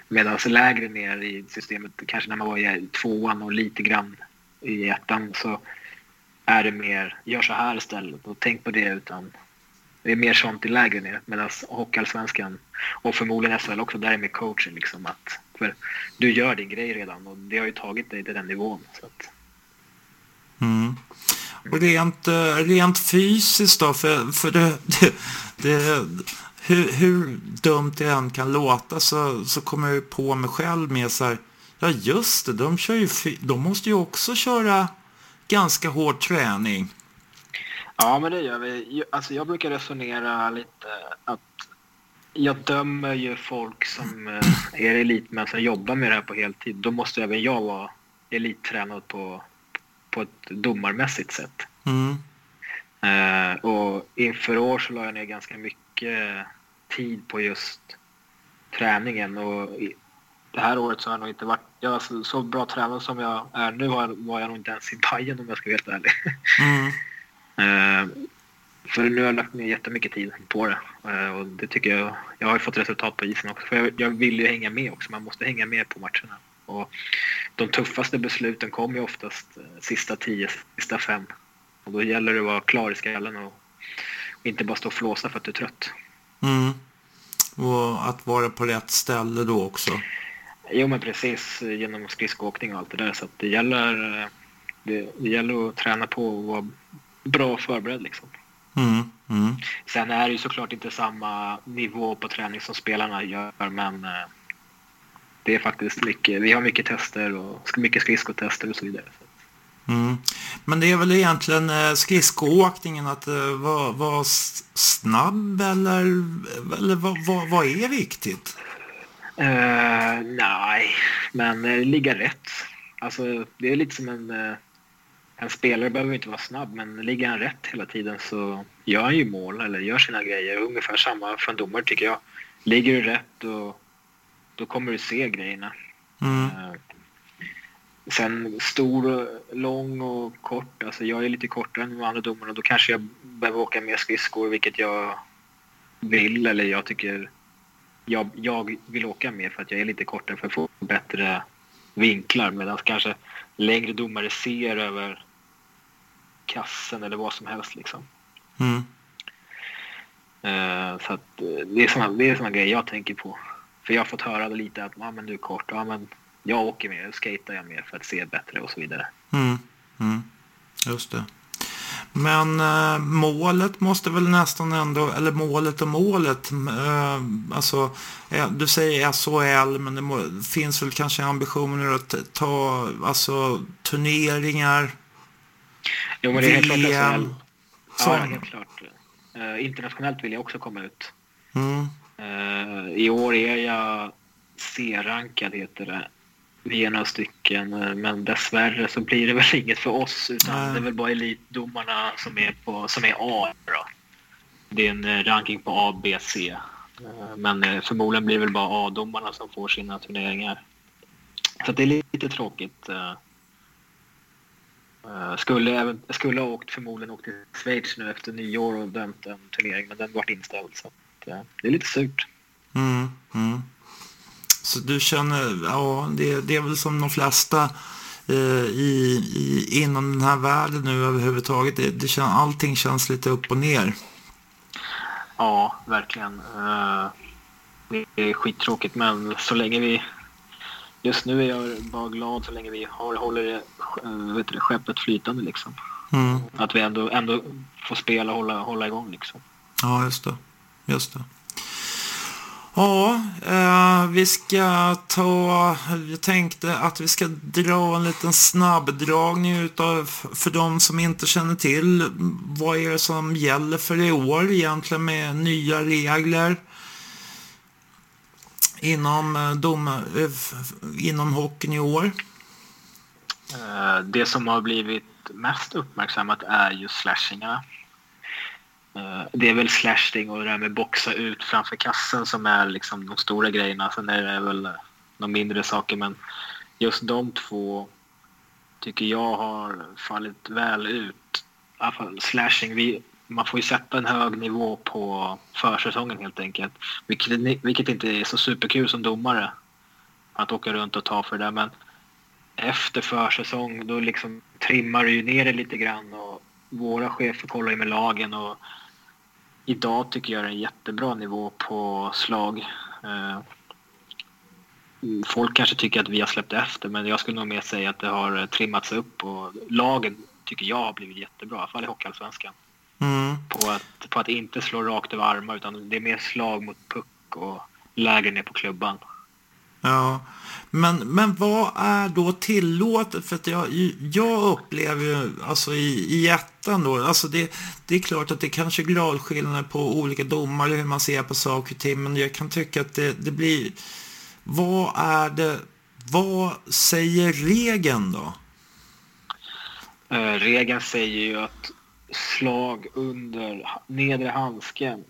Medan lägre ner i systemet, kanske när man var i tvåan och lite grann i ettan så är det mer gör så här istället och tänk på det utan det är mer sånt i lägre ner medan Hockeyallsvenskan och förmodligen SHL också, där är mer coachen. liksom att för du gör din grej redan och det har ju tagit dig till den nivån. Så att... mm. Och rent, eh, rent fysiskt då, för, för det, det, det hur, hur dumt det än kan låta så, så kommer jag på mig själv med så här, ja just det, de, kör ju, de måste ju också köra ganska hård träning. Ja, men det gör vi. Alltså, jag brukar resonera lite att jag dömer ju folk som eh, är elitmän som jobbar med det här på heltid. Då måste även jag vara elittränad på, på ett domarmässigt sätt. Mm. Uh, och inför år så la jag ner ganska mycket tid på just träningen och det här året så har jag nog inte varit, jag alltså, så bra tränad som jag är nu var, var jag nog inte ens i Bajen om jag ska vara helt ärlig. Mm. uh, för nu har jag lagt ner jättemycket tid på det uh, och det tycker jag, jag har fått resultat på isen också. För jag, jag vill ju hänga med också, man måste hänga med på matcherna. Och de tuffaste besluten kommer ju oftast uh, sista tio, sista fem. Och då gäller det att vara klar i skallen och inte bara stå och flåsa för att du är trött. Mm. Och att vara på rätt ställe då också. Jo men precis, genom skridskoåkning och allt det där. Så det gäller, det, det, gäller att träna på och vara bra förberedd liksom. Mm, mm. Sen är det ju såklart inte samma nivå på träning som spelarna gör men eh, det är faktiskt mycket, vi har mycket tester och mycket skridskotester och så vidare. Mm. Men det är väl egentligen eh, skridskoåkningen att eh, vara var snabb eller, eller vad, vad, vad är viktigt? Uh, nej, men uh, ligga rätt. Alltså, det är lite som en... Uh, en spelare behöver inte vara snabb, men ligger han rätt hela tiden så gör han ju mål eller gör sina grejer. Ungefär samma för en domare tycker jag. Ligger du rätt och då kommer du se grejerna. Mm. Sen stor, lång och kort. Alltså jag är lite kortare än de andra domarna. Då kanske jag behöver åka mer skridskor, vilket jag vill. Eller jag tycker... Jag, jag vill åka mer för att jag är lite kortare för att få bättre vinklar. Medan kanske längre domare ser över kassen eller vad som helst. Liksom. Mm. Uh, så att, uh, det är såna, såna grejer jag tänker på. För jag har fått höra lite att ah, men du är kort. Ja, men jag åker mer, skater jag mer för att se bättre och så vidare. Mm, mm, just det. Men äh, målet måste väl nästan ändå, eller målet och målet, äh, alltså äh, du säger SHL men det må, finns väl kanske ambitioner att ta alltså turneringar, Jo men det är helt klart SHL. Ja, helt klart. internationellt vill jag också komma ut. Mm. I år är jag C-rankad heter det via några stycken. Eh, men dessvärre så blir det väl inget för oss utan Nej. det är väl bara elitdomarna som är, på, som är A. Då. Det är en eh, ranking på A, B, C. Eh, men förmodligen blir det väl bara A-domarna som får sina turneringar. Så det är lite tråkigt. Skulle, skulle ha åkt, förmodligen åkt till Schweiz nu efter nyår och dömt en turnering men den vart inställd. Så det är lite surt. Mm, mm. Så du känner, ja det, det är väl som de flesta eh, i, i, inom den här världen nu överhuvudtaget. Det, det känns, allting känns lite upp och ner. Ja, verkligen. Uh, det är skittråkigt men så länge vi... Just nu är jag bara glad så länge vi har, håller uh, vet du, skeppet flytande liksom. Mm. Att vi ändå, ändå får spela och hålla, hålla igång liksom. Ja, just det. just det. Ja, eh, vi ska ta, jag tänkte att vi ska dra en liten snabbdragning utav, för de som inte känner till, vad är det som gäller för i år egentligen med nya regler inom, eh, dom, eh, inom hockeyn i år? Eh, det som har blivit mest uppmärksammat är ju slashingarna. Eh, det är väl slashing och det där med boxa ut framför kassen som är liksom de stora grejerna. Sen är det väl eh, de mindre saker men just de två tycker jag har fallit väl ut. I alla fall slashing. Vi, man får ju sätta en hög nivå på försäsongen helt enkelt. Vilket, vilket inte är så superkul som domare. Att åka runt och ta för det men efter försäsong då liksom trimmar du ju ner det lite grann och våra chefer kollar ju med lagen och idag tycker jag det är en jättebra nivå på slag. Eh, folk kanske tycker att vi har släppt efter men jag skulle nog mer säga att det har trimmats upp och lagen tycker jag har blivit jättebra, i alla fall i Hockeyallsvenskan. Mm. På, att, på att inte slå rakt över armar utan det är mer slag mot puck och lägre ner på klubban. Ja, men, men vad är då tillåtet? För att jag, jag upplever ju, alltså i, i ettan då, alltså det, det är klart att det kanske är gradskillnader på olika domare, hur man ser på saker och ting, men jag kan tycka att det, det blir, vad är det, vad säger regeln då? Eh, regeln säger ju att slag under nedre handsken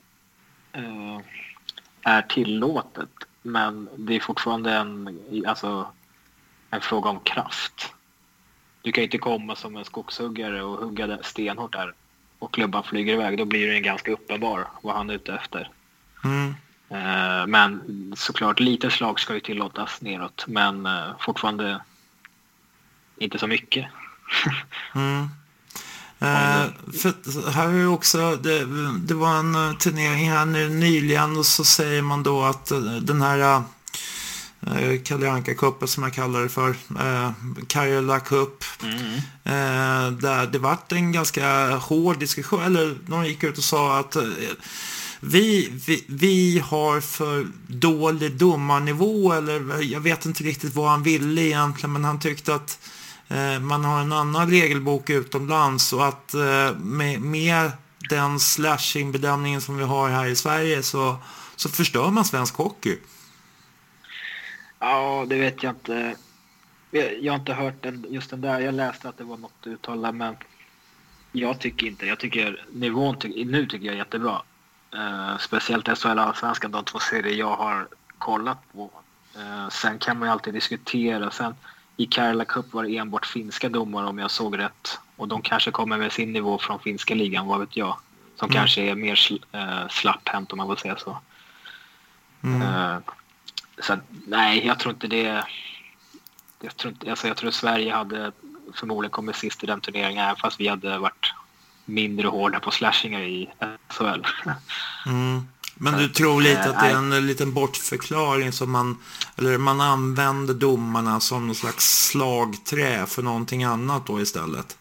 eh, är tillåtet men det är fortfarande en, alltså, en fråga om kraft. Du kan inte komma som en skogshuggare och hugga stenhårt där och klubban flyger iväg. Då blir det ganska uppenbar vad han är ute efter. Mm. Eh, men såklart, lite slag ska ju tillåtas neråt, men eh, fortfarande inte så mycket. mm. Eh, för här är också, det, det, var en eh, turnering här nu nyligen och så säger man då att eh, den här eh, Kalle Anka-cupen som jag kallar det för, eh, Karjala Cup, mm. eh, där det vart en ganska hård diskussion, eller de gick ut och sa att eh, vi, vi, vi har för dålig domarnivå eller jag vet inte riktigt vad han ville egentligen men han tyckte att Eh, Eh, man har en annan regelbok utomlands och att eh, med, med den slashingbedömningen som vi har här i Sverige så, så förstör man svensk hockey. Ja, det vet jag inte. Eh, jag har inte hört den, just den där. Jag läste att det var något uttalande, men jag tycker inte Jag tycker nivån nu tycker jag är jättebra. Uh, speciellt SHL Allsvenskan, de två serier jag har kollat på. Uh, sen kan man ju alltid diskutera. Sen, i Karla Cup var det enbart finska domare om jag såg rätt. Och de kanske kommer med sin nivå från finska ligan, vad vet jag. Som mm. kanske är mer sl äh, slapphänt om man vill säga så. Mm. Uh, så nej, jag tror inte det. Jag tror, inte, alltså jag tror Sverige hade förmodligen kommit sist i den turneringen även fast vi hade varit mindre hårda på slashingar i SHL. Mm. Men du tror lite att det är en liten bortförklaring som man, eller man använder domarna som någon slags slagträ för någonting annat då istället?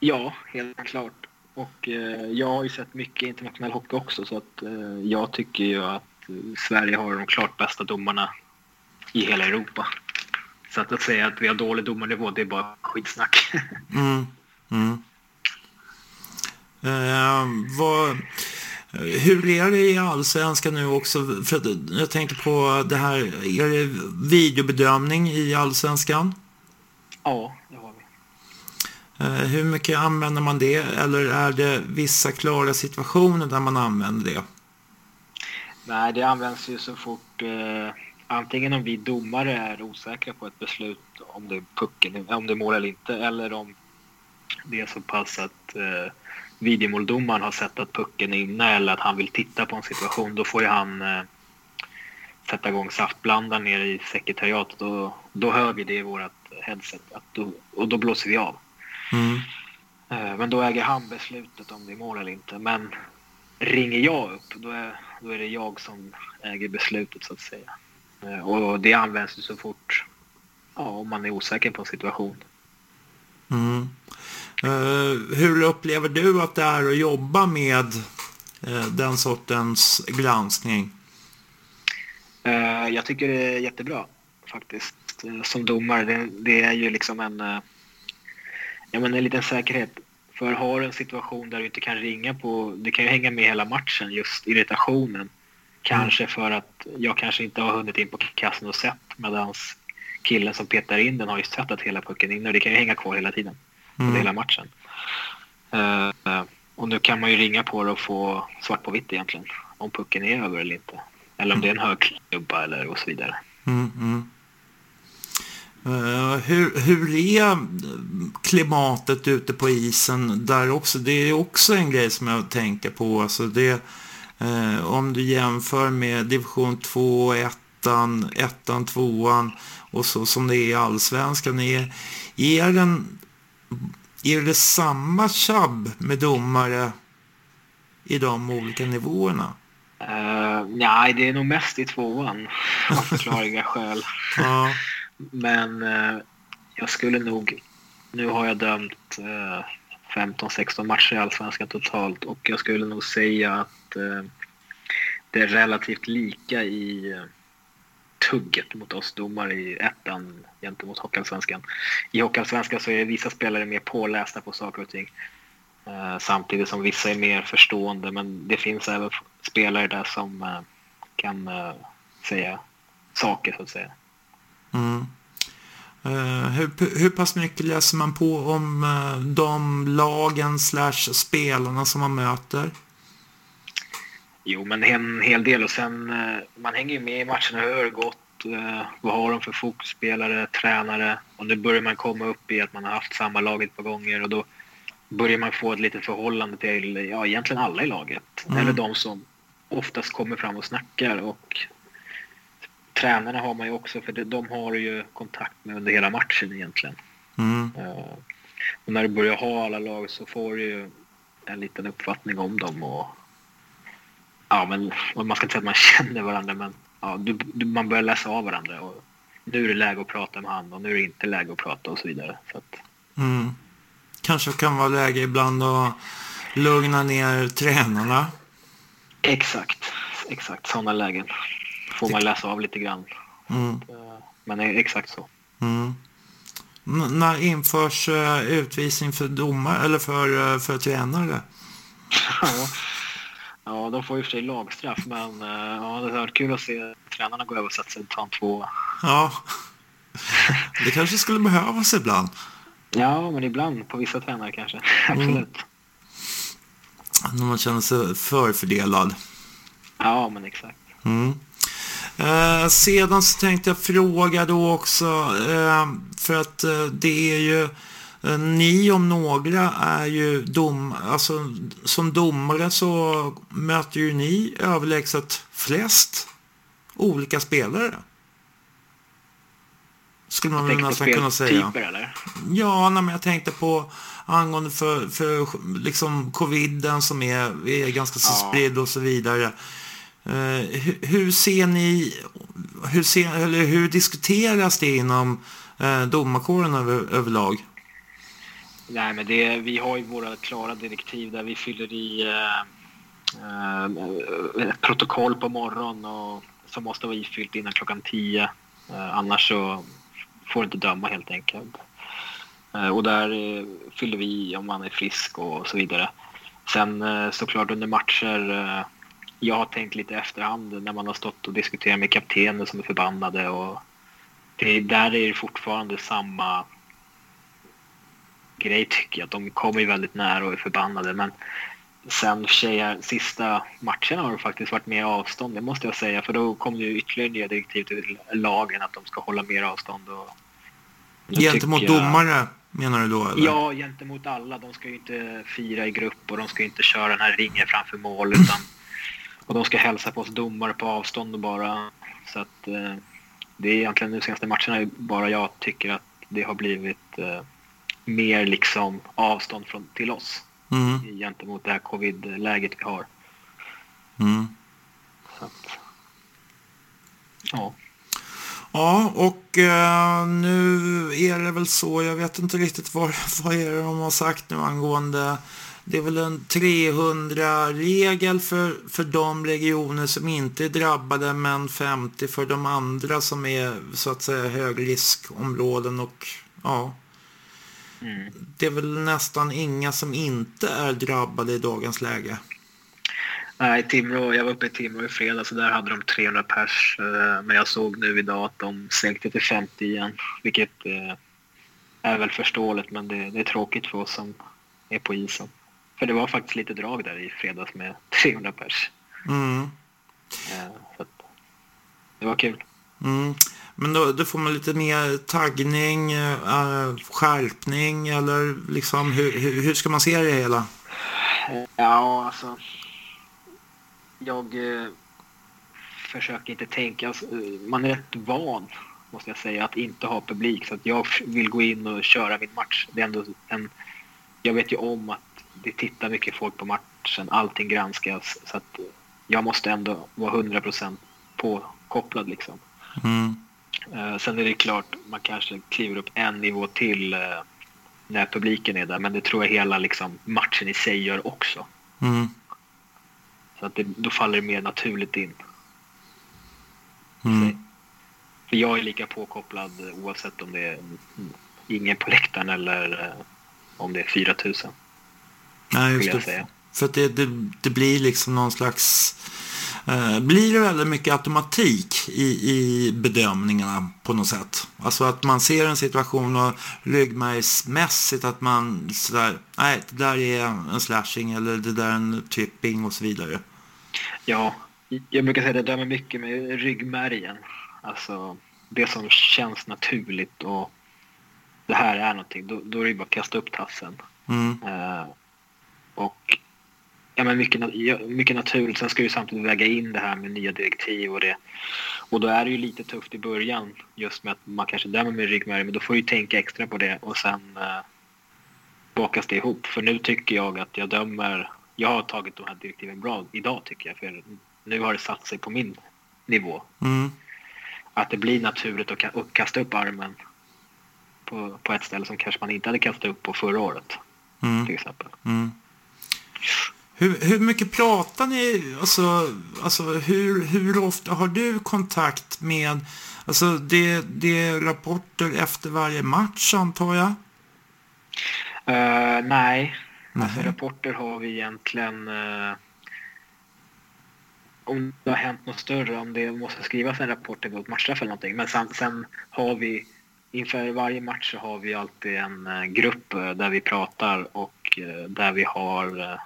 Ja, helt klart. Och eh, jag har ju sett mycket internationell hockey också så att eh, jag tycker ju att eh, Sverige har de klart bästa domarna i hela Europa. Så att, att säga att vi har dålig domarnivå, det är bara skitsnack. mm, mm. Eh, vad, hur är det i allsvenskan nu också? För jag tänkte på det här, är det videobedömning i allsvenskan? Ja, det har vi. Eh, hur mycket använder man det? Eller är det vissa klara situationer där man använder det? Nej, det används ju så fort eh, antingen om vi domare är osäkra på ett beslut om det är pucken, om det är mål eller inte, eller om det är så pass att eh, videomåldomaren har sett att pucken är inne eller att han vill titta på en situation, då får ju han eh, sätta igång saftblandaren nere i sekretariatet och då hör vi det i vårt headset då, och då blåser vi av. Mm. Eh, men då äger han beslutet om det är mål eller inte. Men ringer jag upp, då är, då är det jag som äger beslutet så att säga. Eh, och det används ju så fort ja, om man är osäker på en situation. Mm. Uh, hur upplever du att det är att jobba med eh, den sortens granskning? Eh, jag tycker det är jättebra faktiskt. Som domare, det, det är ju liksom en, ja, men en liten säkerhet. För har du en situation där du inte kan ringa på, det kan ju hänga med hela matchen, just irritationen. Kanske för att jag kanske inte har hunnit in på kassen och sett medans killen som petar in den har ju sett att hela pucken är inne och det kan ju hänga kvar hela tiden. Under hela matchen. Eh, och nu kan man ju ringa på det och få svart på vitt egentligen. Om pucken är över eller inte. Eller om det är en hög klubba eller och så vidare. Mm, mm. Eh, hur, hur är klimatet ute på isen där också? Det är också en grej som jag tänker på. Alltså det, eh, om du jämför med division 2, ettan, ettan, tvåan och så som det är i allsvenskan. Är, är, den, är det samma tjabb med domare i de olika nivåerna? Uh, nej, det är nog mest i tvåan av förklarliga skäl. Ja. Men eh, jag skulle nog... Nu har jag dömt eh, 15-16 matcher i Allsvenskan totalt och jag skulle nog säga att det är relativt lika i tugget mot oss domare i ettan gentemot Hockeyallsvenskan. I Hockeyallsvenskan så är vissa spelare mer pålästa på saker och ting. Eh, samtidigt som vissa är mer förstående men det finns även spelare där som eh, kan eh, säga saker så att säga. Mm. Eh, hur, hur pass mycket läser man på om eh, de lagen slash spelarna som man möter? Jo, men en hel del och sen eh, man hänger ju med i matcherna. Hur det gått? Eh, vad har de för fokusspelare, tränare? Och nu börjar man komma upp i att man har haft samma lag ett par gånger och då börjar man få ett litet förhållande till ja, egentligen alla i laget. Mm. Eller de som oftast kommer fram och snackar och tränarna har man ju också för de har ju kontakt med under hela matchen egentligen. Mm. Eh, Och när du börjar ha alla lag så får du ju en liten uppfattning om dem och ja, men man ska inte säga att man känner varandra men ja, du, du, man börjar läsa av varandra och nu är det läge att prata med han och nu är det inte läge att prata och så vidare. Så att, Mm. Kanske kan vara läge ibland att lugna ner tränarna. exakt, exakt sådana lägen får man läsa av lite grann. Mm. Men det är exakt så. Mm. När införs eh, utvisning för domare eller för, eh, för tränare? Ja. Ja, de får ju för sig lagstraff men eh, ja, det varit kul att se tränarna gå över och sätta sig och ta en tvåa. Ja, det kanske skulle behövas ibland. Ja, men ibland på vissa tränare kanske. Absolut. När man känner sig förfördelad. Ja, men exakt. Mm. Eh, sedan så tänkte jag fråga då också, eh, för att eh, det är ju, ni om några är ju dom, alltså som domare så möter ju ni överlägset flest olika spelare. Skulle man väl nästan kunna säga. speltyper eller? Ja, nej, men jag tänkte på angående för, för liksom coviden som är, är ganska så Ja. spridd och så vidare. Eh, hur, hur ser ni, hur, ser, eller hur diskuteras det inom eh, domarkåren över, överlag? Nej, men det, vi har ju våra klara direktiv där vi fyller i eh, eh, protokoll på morgonen och som måste vara ifyllt innan klockan 10. Eh, annars så får du inte döma helt enkelt. Eh, och där eh, fyller vi i om man är frisk och så vidare. Sen eh, såklart under matcher, eh, jag har tänkt lite i efterhand när man har stått och diskuterat med kaptenen som är förbannade och det, där är det fortfarande samma grej tycker jag. Att de kommer ju väldigt nära och är förbannade. Men sen tjejer, sista matcherna har det faktiskt varit mer avstånd, det måste jag säga. För då kom det ju ytterligare nya direktiv till lagen att de ska hålla mer avstånd. Och Gentemot jag- domare menar du då? Eller? Ja, gentemot alla. De ska ju inte fira i grupp och de ska ju inte köra den här ringen framför mål. Utan, och de ska hälsa på oss domare på avstånd och bara. Så att eh, det är egentligen de senaste matcherna bara jag tycker att det har blivit eh, mer liksom avstånd från, till oss Mm, gentemot det här covid-läget vi har. mm. Att, ja. Ja, och eh, nu är det väl så, jag vet inte riktigt vad, vad är det de har sagt nu angående det är väl en 300-regel för, för de regioner som inte är drabbade men 50 för de andra som är så att säga högriskområden och ja. Mm. Det är väl nästan inga som inte är drabbade i dagens läge. Nej, Timrå, jag var uppe i Timrå i fredags och där hade de 300 pers. eh, Men jag såg nu idag att de sänkte till 50 igen. Vilket eh, är väl förståeligt men det, det är tråkigt för oss som är på isen. För det var faktiskt lite drag där i fredags med 300 pers. Mm. Eh, Så det var kul. Mm. Men då, då får man lite mer taggning, äh, skärpning eller liksom hur, hur, hur ska man se det hela? Ja, alltså. Jag eh, försöker inte tänka. Alltså, man är rätt van, måste jag säga, att inte ha publik. Så att jag vill gå in och köra min match. Det är ändå en, jag vet ju om att det tittar mycket folk på matchen. Allting granskas. Så att jag måste ändå vara 100% påkopplad liksom. Mm. Eh, sen är det klart, man kanske kliver upp en nivå till eh, när publiken är där. Men det tror jag hela liksom, matchen i sig gör också. Mm. Så att det, då faller det mer naturligt in. Mm. För jag är lika påkopplad oavsett om det är ingen på läktaren eller eh, om det är 4 000. Nej, just det. säga. För att det, det, det blir liksom någon slags... Eh, blir det väldigt mycket automatik i, i bedömningarna på något sätt? Alltså att man ser en situation och ryggmärgsmässigt att man sådär, nej det där är en slashing eller det där är en tripping och så vidare. Ja, jag brukar säga det där med mycket med ryggmärgen. Alltså det som känns naturligt och det här är någonting. Då, då är det bara att kasta upp tassen. Mm, Eh, och ja, men mycket, mycket naturligt. Sen ska du samtidigt väga in det här med nya direktiv och det. Och då är det ju lite tufft i början just med att man kanske dömer med ryggmärg. Men då får du ju tänka extra på det och sen eh, bakas det ihop. För nu tycker jag att jag dömer. Jag har tagit de här direktiven bra idag tycker jag. För nu har det satt sig på min nivå. mm, Att det blir naturligt att kasta upp armen på, på ett ställe som kanske man inte hade kastat upp på förra året mm, till exempel. mm. Hur, hur mycket pratar ni, alltså, alltså hur, hur ofta har du kontakt med, alltså det, det är rapporter efter varje match antar jag? Eh, nej, alltså Nej. rapporter har vi egentligen eh, om det har hänt något större, om det måste skrivas en rapport till ett matchstraff eller någonting. Men sen, sen har vi inför varje match så har vi alltid en eh, grupp eh, där vi pratar och eh, där vi har eh,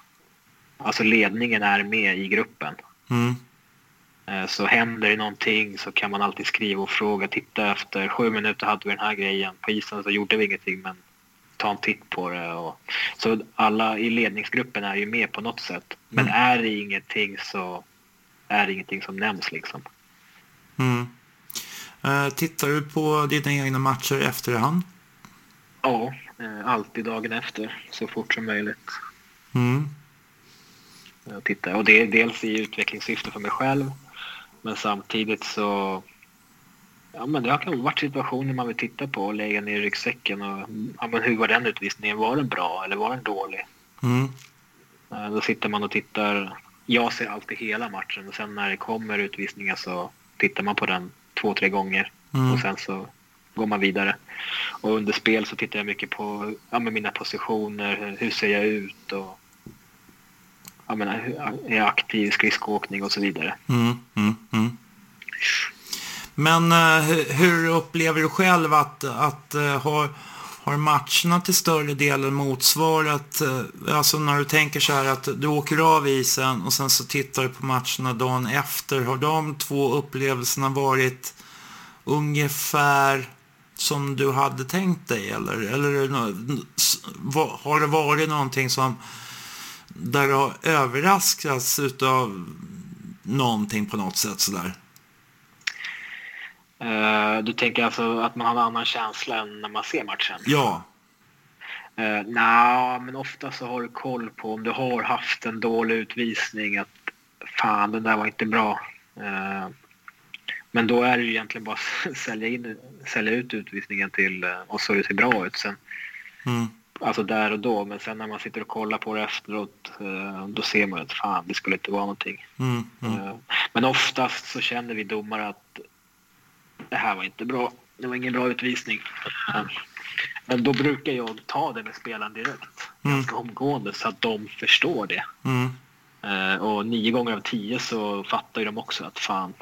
alltså ledningen är med i gruppen. Mm, Eh, Så händer det någonting så kan man alltid skriva och fråga. Titta efter sju minuter hade vi den här grejen. På isen så gjorde vi ingenting men ta en titt på det. Och, så alla i ledningsgruppen är ju med på något sätt. Men Mm. är det ingenting så är det ingenting som nämns liksom. mm. Eh, tittar du på dina egna matcher i efterhand? Ja, eh, alltid dagen efter så fort som möjligt. Mm, Jag tittar. Och det är dels i utvecklingssyfte för mig själv men samtidigt så Ja, men det har varit situationer man vill titta på och lägga ner i ryggsäcken. Och, ja, men hur var den utvisningen? Var den bra eller var den dålig? mm, Eh, Då sitter man och tittar. Jag ser alltid hela matchen och sen när det kommer utvisningar så tittar man på den två, tre gånger mm, och sen så går man vidare. Och under spel så tittar jag mycket på ja, mina positioner, hur ser jag ut och jag menar, eh, är eh, jag aktiv i skridskoåkning och så vidare. mm, mm, mm. Men eh, hur, upplever du själv att, att har, har matcherna till större delen motsvarat, alltså när du tänker så här att du åker av isen och sen så tittar du på matcherna dagen efter, har de två upplevelserna varit ungefär som du hade tänkt dig eller, eller har det varit någonting som där du har överraskats utav någonting på något sätt sådär? Eh, Du tänker alltså att man har en annan känsla än när man ser matchen? Ja. Uh, Nej, men ofta så har du koll på om du har haft en dålig utvisning att fan, den där var inte bra. Eh, men då är det ju egentligen bara att sälja, in, sälja ut utvisningen till eh, och så det ser bra ut. Sen, Mm. Alltså där och då. Men sen när man sitter och kollar på det efteråt, eh, då ser man att fan, det skulle inte vara någonting. Mm, mm, Eh, Men oftast så känner vi domare att det här var inte bra. Det var ingen bra utvisning. Men då brukar jag ta det med spelaren direkt, Mm. ganska omgående, så att de förstår det. mm, Eh, Och nio gånger av tio så fattar ju de också att fan,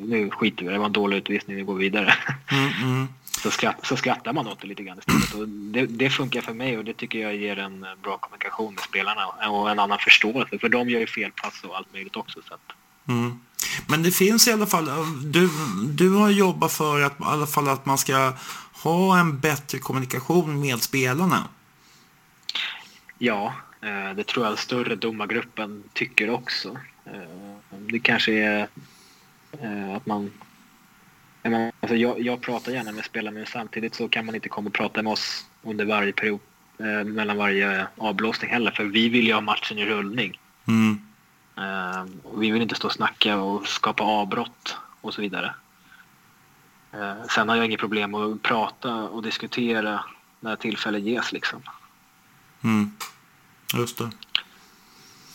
nu skiter vi det var en dålig utvisning, vi går vidare. mm, mm. Så, skratt, så skrattar man åt det lite grann istället. Och det, det funkar för mig och det tycker jag ger en bra kommunikation med spelarna och en annan förståelse. För de gör ju felpass och allt möjligt också. Så att, Mm. Men det finns i alla fall, du, du har jobbat för att, i alla fall att man ska ha en bättre kommunikation med spelarna. ja, eh, det tror jag den större domargruppen tycker också. Eh, Det kanske är eh, att man... menar, Alltså jag, jag pratar gärna med spelarna men samtidigt så kan man inte komma och prata med oss under varje period, eh, mellan varje avblåsning heller. För vi vill ju ha matchen i rullning. Mm. Eh, vi vill inte stå och snacka och skapa avbrott och så vidare. Eh, sen har jag inget problem att prata och diskutera när tillfälle ges. Liksom. Mm. Just det.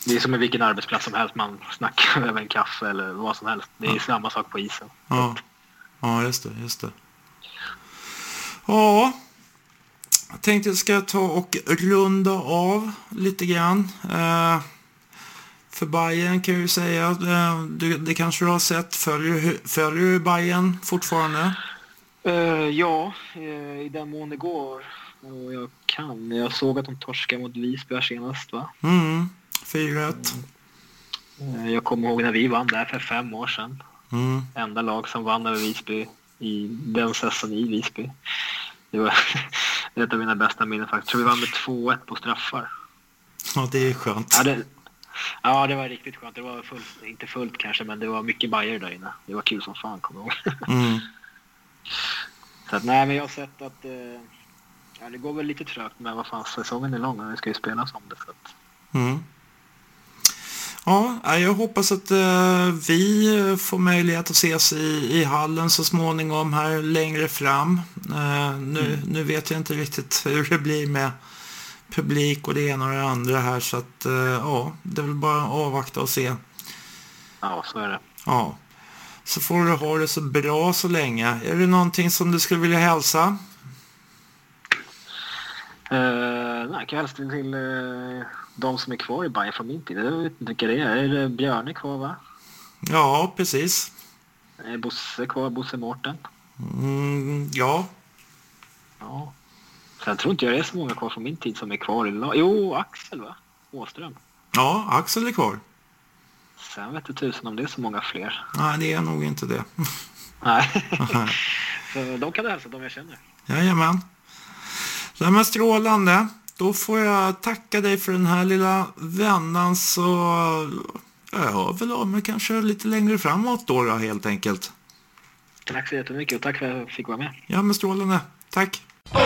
Det är som med vilken arbetsplats som helst. Man snackar över en kaffe eller vad som helst. Det är samma sak på isen. Ja, ja just det, just det. Ja, jag tänkte jag ska ta och runda av lite grann. Eh, för Bayern kan jag ju säga, eh, du, det kanske du har sett, följer, du- följer du Bayern fortfarande? Eh, ja, eh, i den mån det går. Och jag kan. Jag såg att de torskade mot Visby här senast va? Mm, 4-1. Eh, jag kommer ihåg när vi vann där för fem år sedan. Mm. enda lag som vann över Visby i den säsongen i Visby. Det var ett av mina bästa minnen faktiskt. Jag tror vi vann med 2-1 på straffar. Ja, det är skönt. Ja det, ja, det var riktigt skönt. Det var fullt, inte fullt kanske, men det var mycket bajer där inne. Det var kul som fan, kommer jag ihåg. Mm. Så att, nej, men jag har sett att eh, ja, det går väl lite trögt, men vad fan, säsongen är lång och det ska ju spelas om det. Så att, Mm. Ja, jag hoppas att eh, vi får möjlighet att ses i, i hallen så småningom här längre fram. Eh, nu, nu vet jag inte riktigt hur det blir med publik och det ena och det andra här så att eh, ja, det är väl bara att avvakta och se. ja, så är det. Ja, så får du ha det så bra så länge. Är det någonting som du skulle vilja hälsa? Uh, nej, hälsa till eh, de som är kvar i Bayern från min tid. Jag vet inte vilka det är. Är det Björne kvar, va? Ja, precis. Är Bosse kvar? Bosse Mårten? Mm, ja, Ja. Sen tror inte jag det är så många kvar från min tid som är kvar i lag. Jo, Axel va? Åström. ja, Axel är kvar. Sen vet du tusen om det är så många fler. Nej, det är nog inte det. Nej. så de kan du hälsa, de jag känner. Jajamän. Nej, men strålande. Då får jag tacka dig för den här lilla vändan så jag hör väl av mig kanske lite längre framåt då, då helt enkelt. Tack så jättemycket och tack för att jag fick vara med. Ja, men strålande. Tack. Oh,